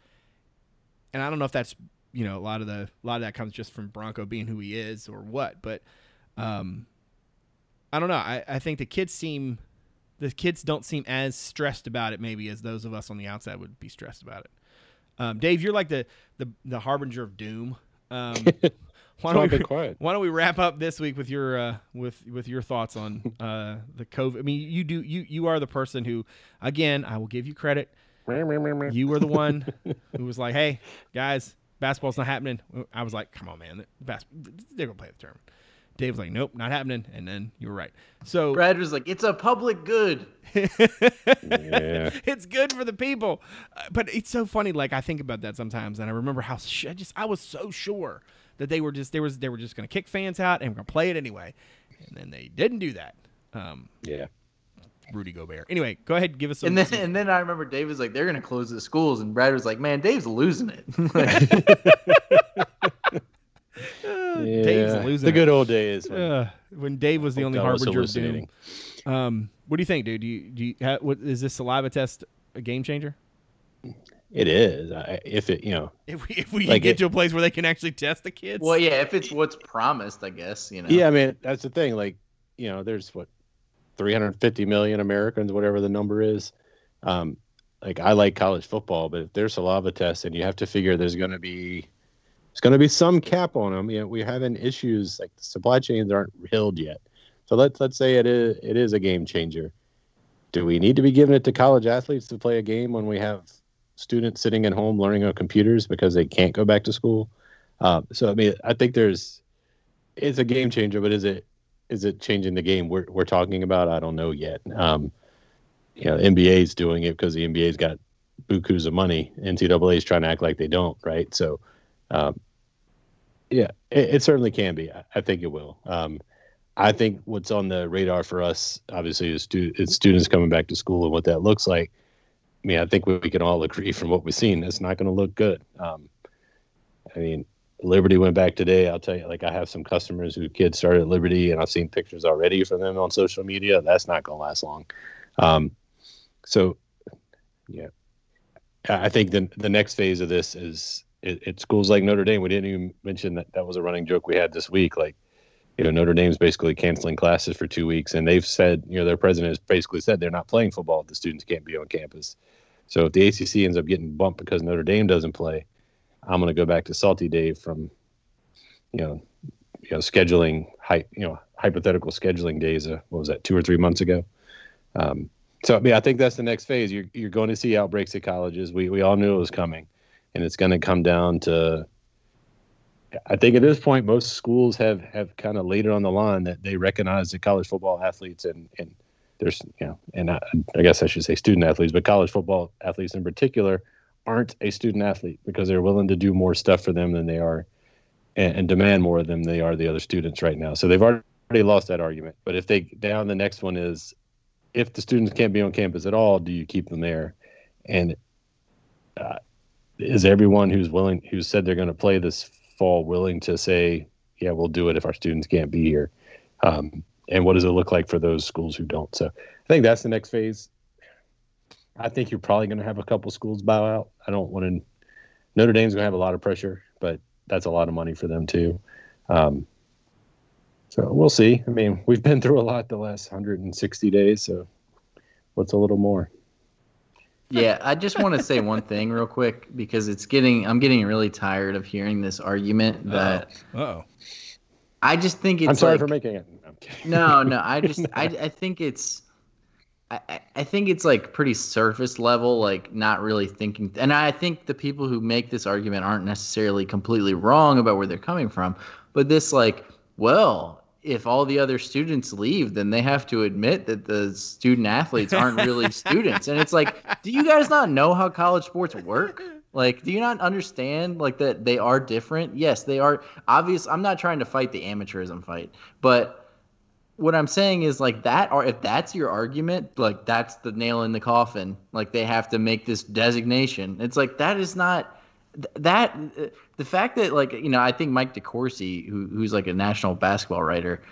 and I don't know if that's you know a lot of the a lot of that comes just from Bronco being who he is or what, but um, I don't know. I, I think the kids seem the kids don't seem as stressed about it maybe as those of us on the outside would be stressed about it. Um, Dave, you're like the the, the harbinger of doom. Um, *laughs* why don't we quiet. Why don't we wrap up this week with your uh, with with your thoughts on uh, the COVID? I mean, you do you you are the person who, again, I will give you credit. You were the one *laughs* who was like, "Hey, guys, basketball's not happening." I was like, "Come on, man, bas- they're gonna play the tournament." Dave was like, "Nope, not happening," and then you were right. So *laughs* Brad was like, "It's a public good. yeah. *laughs* It's good for the people." Uh, but it's so funny. Like I think about that sometimes, and I remember how sh- I just I was so sure that they were just there was they were just going to kick fans out and we're going to play it anyway, and then they didn't do that. Um, yeah. Rudy Gobert. Anyway, go ahead, and give us some. And then, some... and then I remember Dave was like, "They're going to close the schools," and Brad was like, "Man, Dave's losing it." *laughs* *laughs* yeah, Dave's losing. The good old days when, uh, when Dave was the only harbinger of doom. Um, what do you think, dude? Do you do you have, what, is this saliva test a game changer? It is. I, if it, you know, if we if we like get it, to a place where they can actually test the kids. Well, yeah, if it's what's promised, I guess you know. Yeah, I mean that's the thing. Like, you know, there's what 350 million Americans, whatever the number is. Um, like I like college football, but if there's saliva tests and you have to figure there's going to be there's going to be some cap on them. You know, we're having issues like the supply chains aren't healed yet. So let's let's say it is it is a game changer. Do we need to be giving it to college athletes to play a game when we have students sitting at home learning on computers because they can't go back to school? Uh, so I mean, I think there's it's a game changer, but is it is it changing the game we're we're talking about? I don't know yet. Um, you know, NBA's doing it because the NBA's got bukus of money. NCAA is trying to act like they don't, right? So um, yeah, it, it, certainly can be. I, I think it will. Um, I think what's on the radar for us, obviously, is, stu- is, students coming back to school and what that looks like. I mean, I think we, we can all agree from what we've seen, it's not going to look good. Um, I mean, Liberty went back today. I'll tell you, like I have some customers who kids started at Liberty, and I've seen pictures already from them on social media. That's not going to last long. Um, so, yeah, I think the the next phase of this is at schools like Notre Dame, we didn't even mention that that was a running joke we had this week. Like, you know, Notre Dame's basically canceling classes for two weeks, and they've said, you know, their president has basically said they're not playing football if the students can't be on campus. So if the ACC ends up getting bumped because Notre Dame doesn't play, I'm going to go back to Salty Dave from, you know, you know, scheduling, hy- you know, hypothetical scheduling days. Uh, what was that, two or three months ago? Um, so I mean, I think that's the next phase. You're you're going to see outbreaks at colleges. We we all knew it was coming and it's going to come down to I think at this point most schools have have kind of laid it on the line that they recognize that college football athletes and and there's you know, and I, I guess I should say student athletes, but college football athletes in particular aren't a student athlete because they're willing to do more stuff for them than they are and, and demand more than they are the other students right now. So they've already lost that argument. But if they down the next one is if the students can't be on campus at all, do you keep them there? And uh, is everyone who's willing, who said they're going to play this fall, willing to say, "Yeah, we'll do it if our students can't be here"? Um, and what does it look like for those schools who don't? So I think that's the next phase. I think you're probably going to have a couple schools bow out. I don't want to. Notre Dame's going to have a lot of pressure, but that's a lot of money for them too. Um, so we'll see. I mean, we've been through a lot the last 160 days. So what's a little more? Yeah, I just want to say one thing real quick because it's getting I'm getting really tired of hearing this argument that oh I just think it's I'm sorry like, for making it. No, no, I *laughs* just I I think it's I, I think it's like pretty surface level, like not really thinking. And I think the people who make this argument aren't necessarily completely wrong about where they're coming from. But this, like, well, if all the other students leave, then they have to admit that the student athletes aren't really *laughs* students. And it's like, do you guys not know how college sports work? Like, do you not understand like that they are different? Yes, they are. Obvious. I'm not trying to fight the amateurism fight, but what I'm saying is like that or if that's your argument, like that's the nail in the coffin. Like they have to make this designation. It's like that is not that uh, the fact that like you know I think Mike DeCourcy who who's like a national basketball writer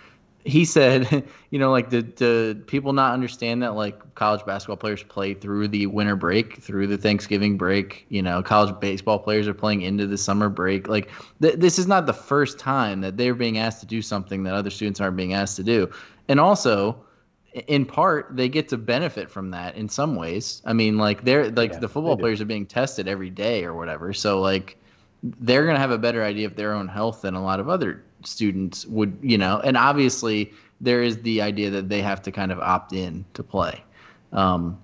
he said, *laughs* you know, like, did, did people not understand that like college basketball players play through the winter break, through the Thanksgiving break? You know, college baseball players are playing into the summer break. Like, th- this is not the first time that they're being asked to do something that other students aren't being asked to do. And also, in part, they get to benefit from that in some ways. I mean, like, they're like yeah, the football players are being tested every day or whatever. So, like, they're going to have a better idea of their own health than a lot of other students would, you know, and obviously there is the idea that they have to kind of opt in to play. Um,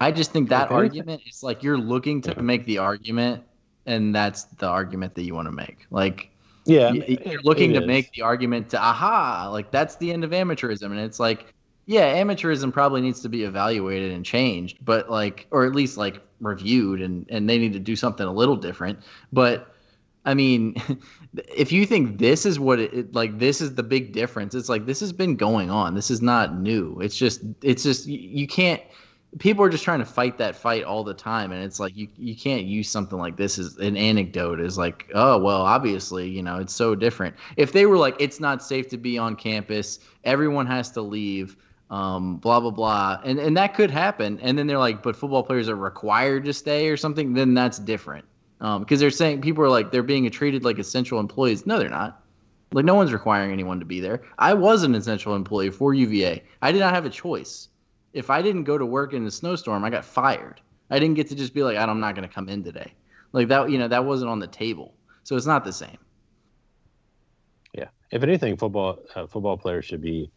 I just think that okay. argument is like you're looking to make the argument, and that's the argument that you want to make. Like, yeah, you're looking to is. make the argument to aha, like that's the end of amateurism, and it's like, yeah, amateurism probably needs to be evaluated and changed, but like, or at least like reviewed, and and they need to do something a little different, but I mean, *laughs* if you think this is what it like, this is the big difference. It's like this has been going on. This is not new. It's just, it's just you, can't. People are just trying to fight that fight all the time, and it's like you you can't use something like this as an anecdote as like, oh well, obviously, you know, it's so different. If they were like, it's not safe to be on campus, everyone has to leave um, blah blah blah, and and that could happen. And then they're like, but football players are required to stay or something. Then that's different because um, they're saying people are like they're being treated like essential employees. No, they're not. Like no one's requiring anyone to be there. I was an essential employee for UVA. I did not have a choice. If I didn't go to work in a snowstorm, I got fired. I didn't get to just be like, I'm not going to come in today. Like that, you know, that wasn't on the table. So it's not the same. Yeah. If anything, football uh, football players should be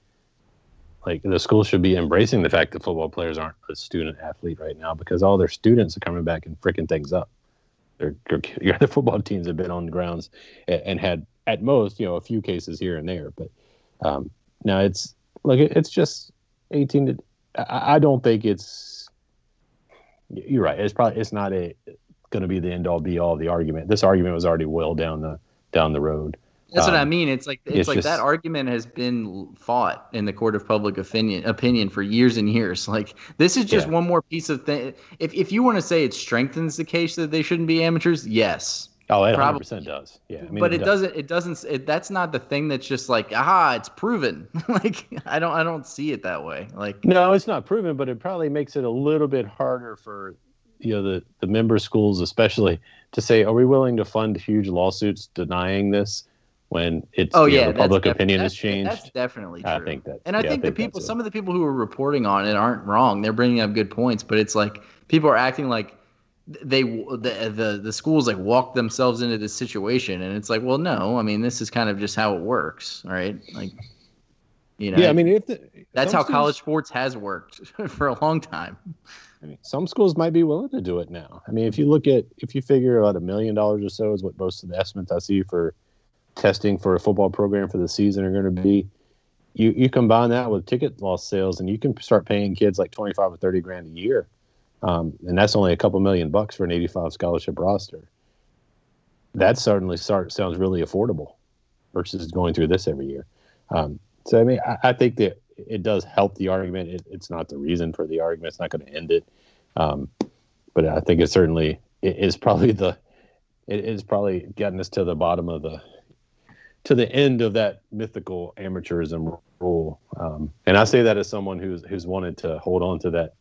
like the school should be embracing the fact that football players aren't a student athlete right now because all their students are coming back and freaking things up *laughs* other football teams have been on the grounds and, and, had at most you know a few cases here and there but um, now it's like it's just 18 to I, I don't think it's you're right. It's probably it's not a going to be the end all be all. The argument this argument was already well down the down the road that's um, what I um, mean. It's like it's, it's like just, that argument has been fought in the court of public opinion opinion for years and years. *laughs* Like this is just yeah. one more piece of thing. If if you want to say it strengthens the case that they shouldn't be amateurs, yes. Oh, it 100 percent does. Yeah, I mean, but it, it does. not It doesn't. It, that's not the thing that's just like, aha, it's proven. *laughs* like I don't. I don't see it that way. Like no, it's not proven, but it probably makes it a little bit harder for you know the the member schools, especially, to say, are we willing to fund huge lawsuits denying this? When it's oh yeah, know, the public opinion has changed. That's definitely true. I think that, and I yeah, think I think the people, some of the people who are reporting on it aren't wrong. They're bringing up good points, but it's like people are acting like they the the the schools like walk themselves into this situation, and it's like, well, no, I mean, this is kind of just how it works, right? Like, you know, yeah, I mean, if the, that's how schools, college sports has worked *laughs* for a long time. I mean, some schools might be willing to do it now. I mean, if you look at if you figure about a million dollars or so is what most of the estimates I see for testing for a football program for the season are going to be. you you combine that with ticket loss sales, and you can start paying kids like twenty five or thirty grand a year, um, and that's only a couple million bucks for an eighty five scholarship roster. That certainly start, sounds really affordable versus going through this every year. Um, so I mean, I, I, think that it does help the argument. It, it's not the reason for the argument. It's not going to end it. Um, but I think it certainly it is probably the it is probably getting us to the bottom of the to the end of that mythical amateurism rule. Um, and I say that as someone who's who's wanted to hold on to that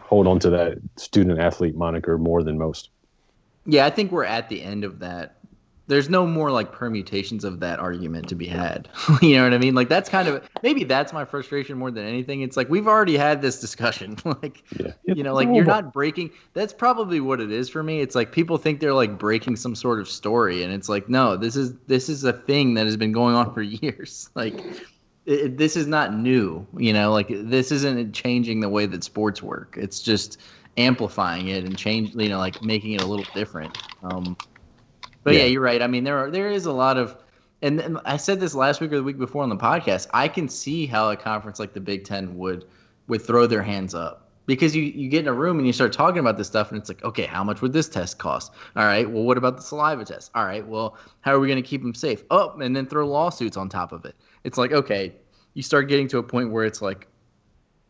hold on to that student athlete moniker more than most. Yeah, I think we're at the end of that there's no more like permutations of that argument to be had. *laughs* you know what I mean? Like that's kind of maybe that's my frustration more than anything. It's like we've already had this discussion. *laughs* like yeah. you know, like you're not breaking that's probably what it is for me. It's like people think they're like breaking some sort of story and it's like no, this is this is a thing that has been going on for *laughs* years. Like it, this is not new, you know, like this isn't changing the way that sports work. It's just amplifying it and change, you know, like making it a little different. Um but yeah. yeah, you're right. I mean, there are there is a lot of, and I said this last week or the week before on the podcast. I can see how a conference like the Big Ten would would throw their hands up because you you get in a room and you start talking about this stuff and it's like, okay, how much would this test cost? All right, well, what about the saliva test? All right, well, how are we going to keep them safe? Oh, and then throw lawsuits on top of it. It's like, okay, you start getting to a point where it's like,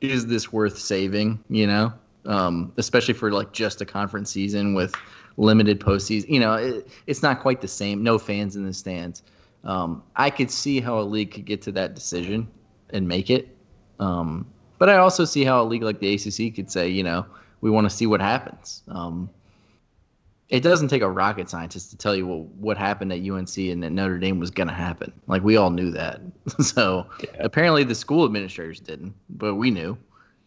is this worth saving? You know, um, especially for like just a conference season with limited postseason. You know, it, it's not quite the same. No fans in the stands. Um, I could see how a league could get to that decision and make it. Um, but I also see how a league like the ACC could say, you know, we want to see what happens. Um, it doesn't take a rocket scientist to tell you what, what happened at UNC and that Notre Dame was going to happen. Like we all knew that. *laughs* so yeah. apparently the school administrators didn't, but we knew.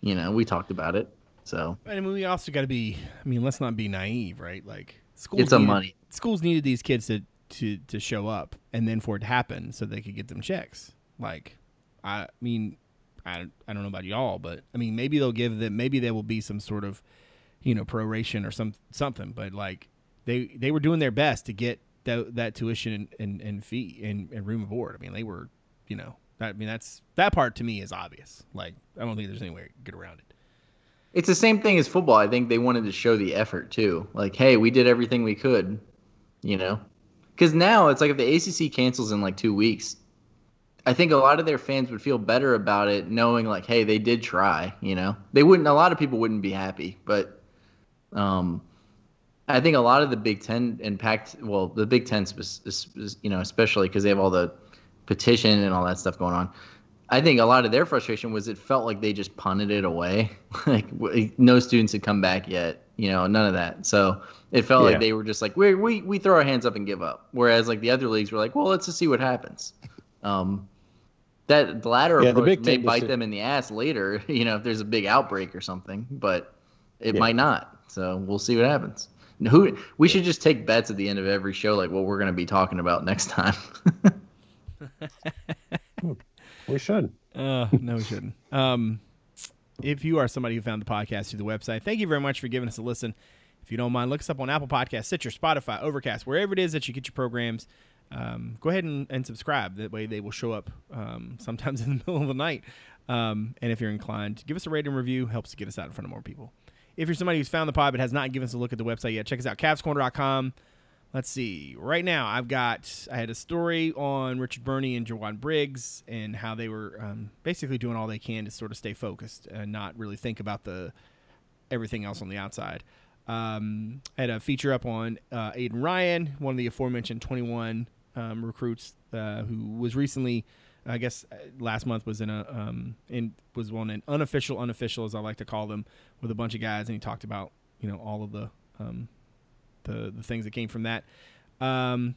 You know, we talked about it. So I mean, we also got to be. I mean, let's not be naive, right? Like schools. It's a money. Schools needed these kids to to to show up, and then for it to happen, so they could get them checks. Like, I mean, I I don't know about y'all, but I mean, maybe they'll give them. Maybe there will be some sort of, you know, proration or some something. But like, they they were doing their best to get that that tuition and, and, and fee and, and room and board. I mean, they were, you know, I mean that's that part to me is obvious. Like, I don't think there's any way to get around it. It's the same thing as football. I think they wanted to show the effort too. Like, hey, we did everything we could, you know? Because now it's like if the ACC cancels in like two weeks, I think a lot of their fans would feel better about it knowing like, hey, they did try, you know? They wouldn't, a lot of people wouldn't be happy, but um, I think a lot of the Big Ten impact, well, the Big Ten, you know, especially because they have all the petition and all that stuff going on. I think a lot of their frustration was it felt like they just punted it away. *laughs* like no students had come back yet, you know, none of that. So it felt yeah. like they were just like we we we throw our hands up and give up. Whereas like the other leagues were like, well, let's just see what happens. Um, that the latter yeah, approach the may bite them in the ass later, *laughs* you know, if there's a big outbreak or something, but it yeah. might not. So we'll see what happens. Who we should just take bets at the end of every show, like what we're going to be talking about next time. *laughs* We should. Uh, no, we shouldn't. Um, if you are somebody who found the podcast through the website, thank you very much for giving us a listen. If you don't mind, look us up on Apple Podcasts, Stitcher, Spotify, Overcast, wherever it is that you get your programs. Um, go ahead and, and, subscribe. That way, they will show up um, *laughs* sometimes in the middle of the night. Um, and if you're inclined, give us a rating review. Helps to get us out in front of more people. If you're somebody who's found the pod but has not given us a look at the website yet, check us out, CavsCorner.com let's see. Right now, I've got I had a story on Richard Burney and Jowon Briggs and how they were um, basically doing all they can to sort of stay focused and not really think about the everything else on the outside. Um, I had a feature up on uh, Aiden Ryan, one of the aforementioned 21 um, recruits uh, who was recently, I guess, uh, last month was in a um, in was on an unofficial unofficial as I like to call them with a bunch of guys, and he talked about you know all of the um, the the things that came from that. Um,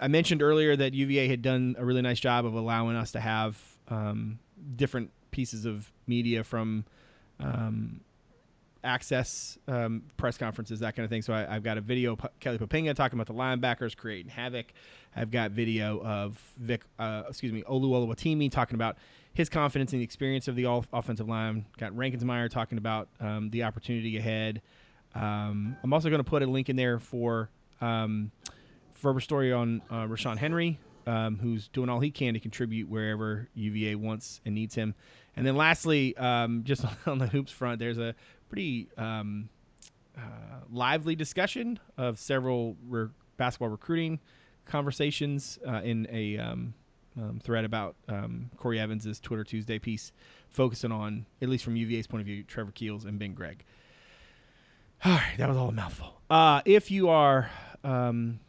I mentioned earlier that UVA had done a really nice job of allowing us to have um, different pieces of media from um, access um, press conferences, that kind of thing. So I, have got a video P- Kelly Poppinga talking about the linebackers creating havoc. I've got video of Vic, uh, excuse me, Olu Oluwatimi talking about his confidence in the experience of the all offensive line. Got Reinkensmeyer talking about um, the opportunity ahead. Um, I'm also going to put a link in there for um, a story on uh, Rashawn Henry um, who's doing all he can to contribute wherever UVA wants and needs him. And then lastly, um, just *laughs* on the hoops front, there's a pretty um, uh, lively discussion of several re- basketball recruiting conversations uh, in a um, thread about Corey Evans' Twitter Tuesday piece, focusing on, at least from UVA's point of view, Trevor Keels and Ben Gregg. All right, that was all a mouthful. Uh, if you are, um,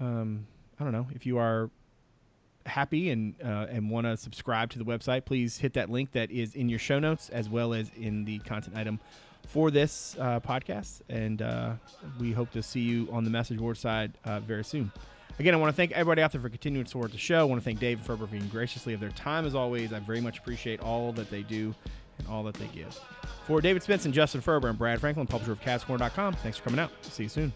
um, I don't know, if you are happy and uh, and want to subscribe to the website, please hit that link that is in your show notes as well as in the content item for this uh, podcast. And uh, we hope to see you on the message board side uh, very soon. Again, I want to thank everybody out there for continuing to support the show. I want to thank Dave and Ferber for being graciously of their time as always. I very much appreciate all that they do and all that they give. For David Spence and Justin Ferber and Brad Franklin, publisher of CavsCorner.com, thanks for coming out. See you soon.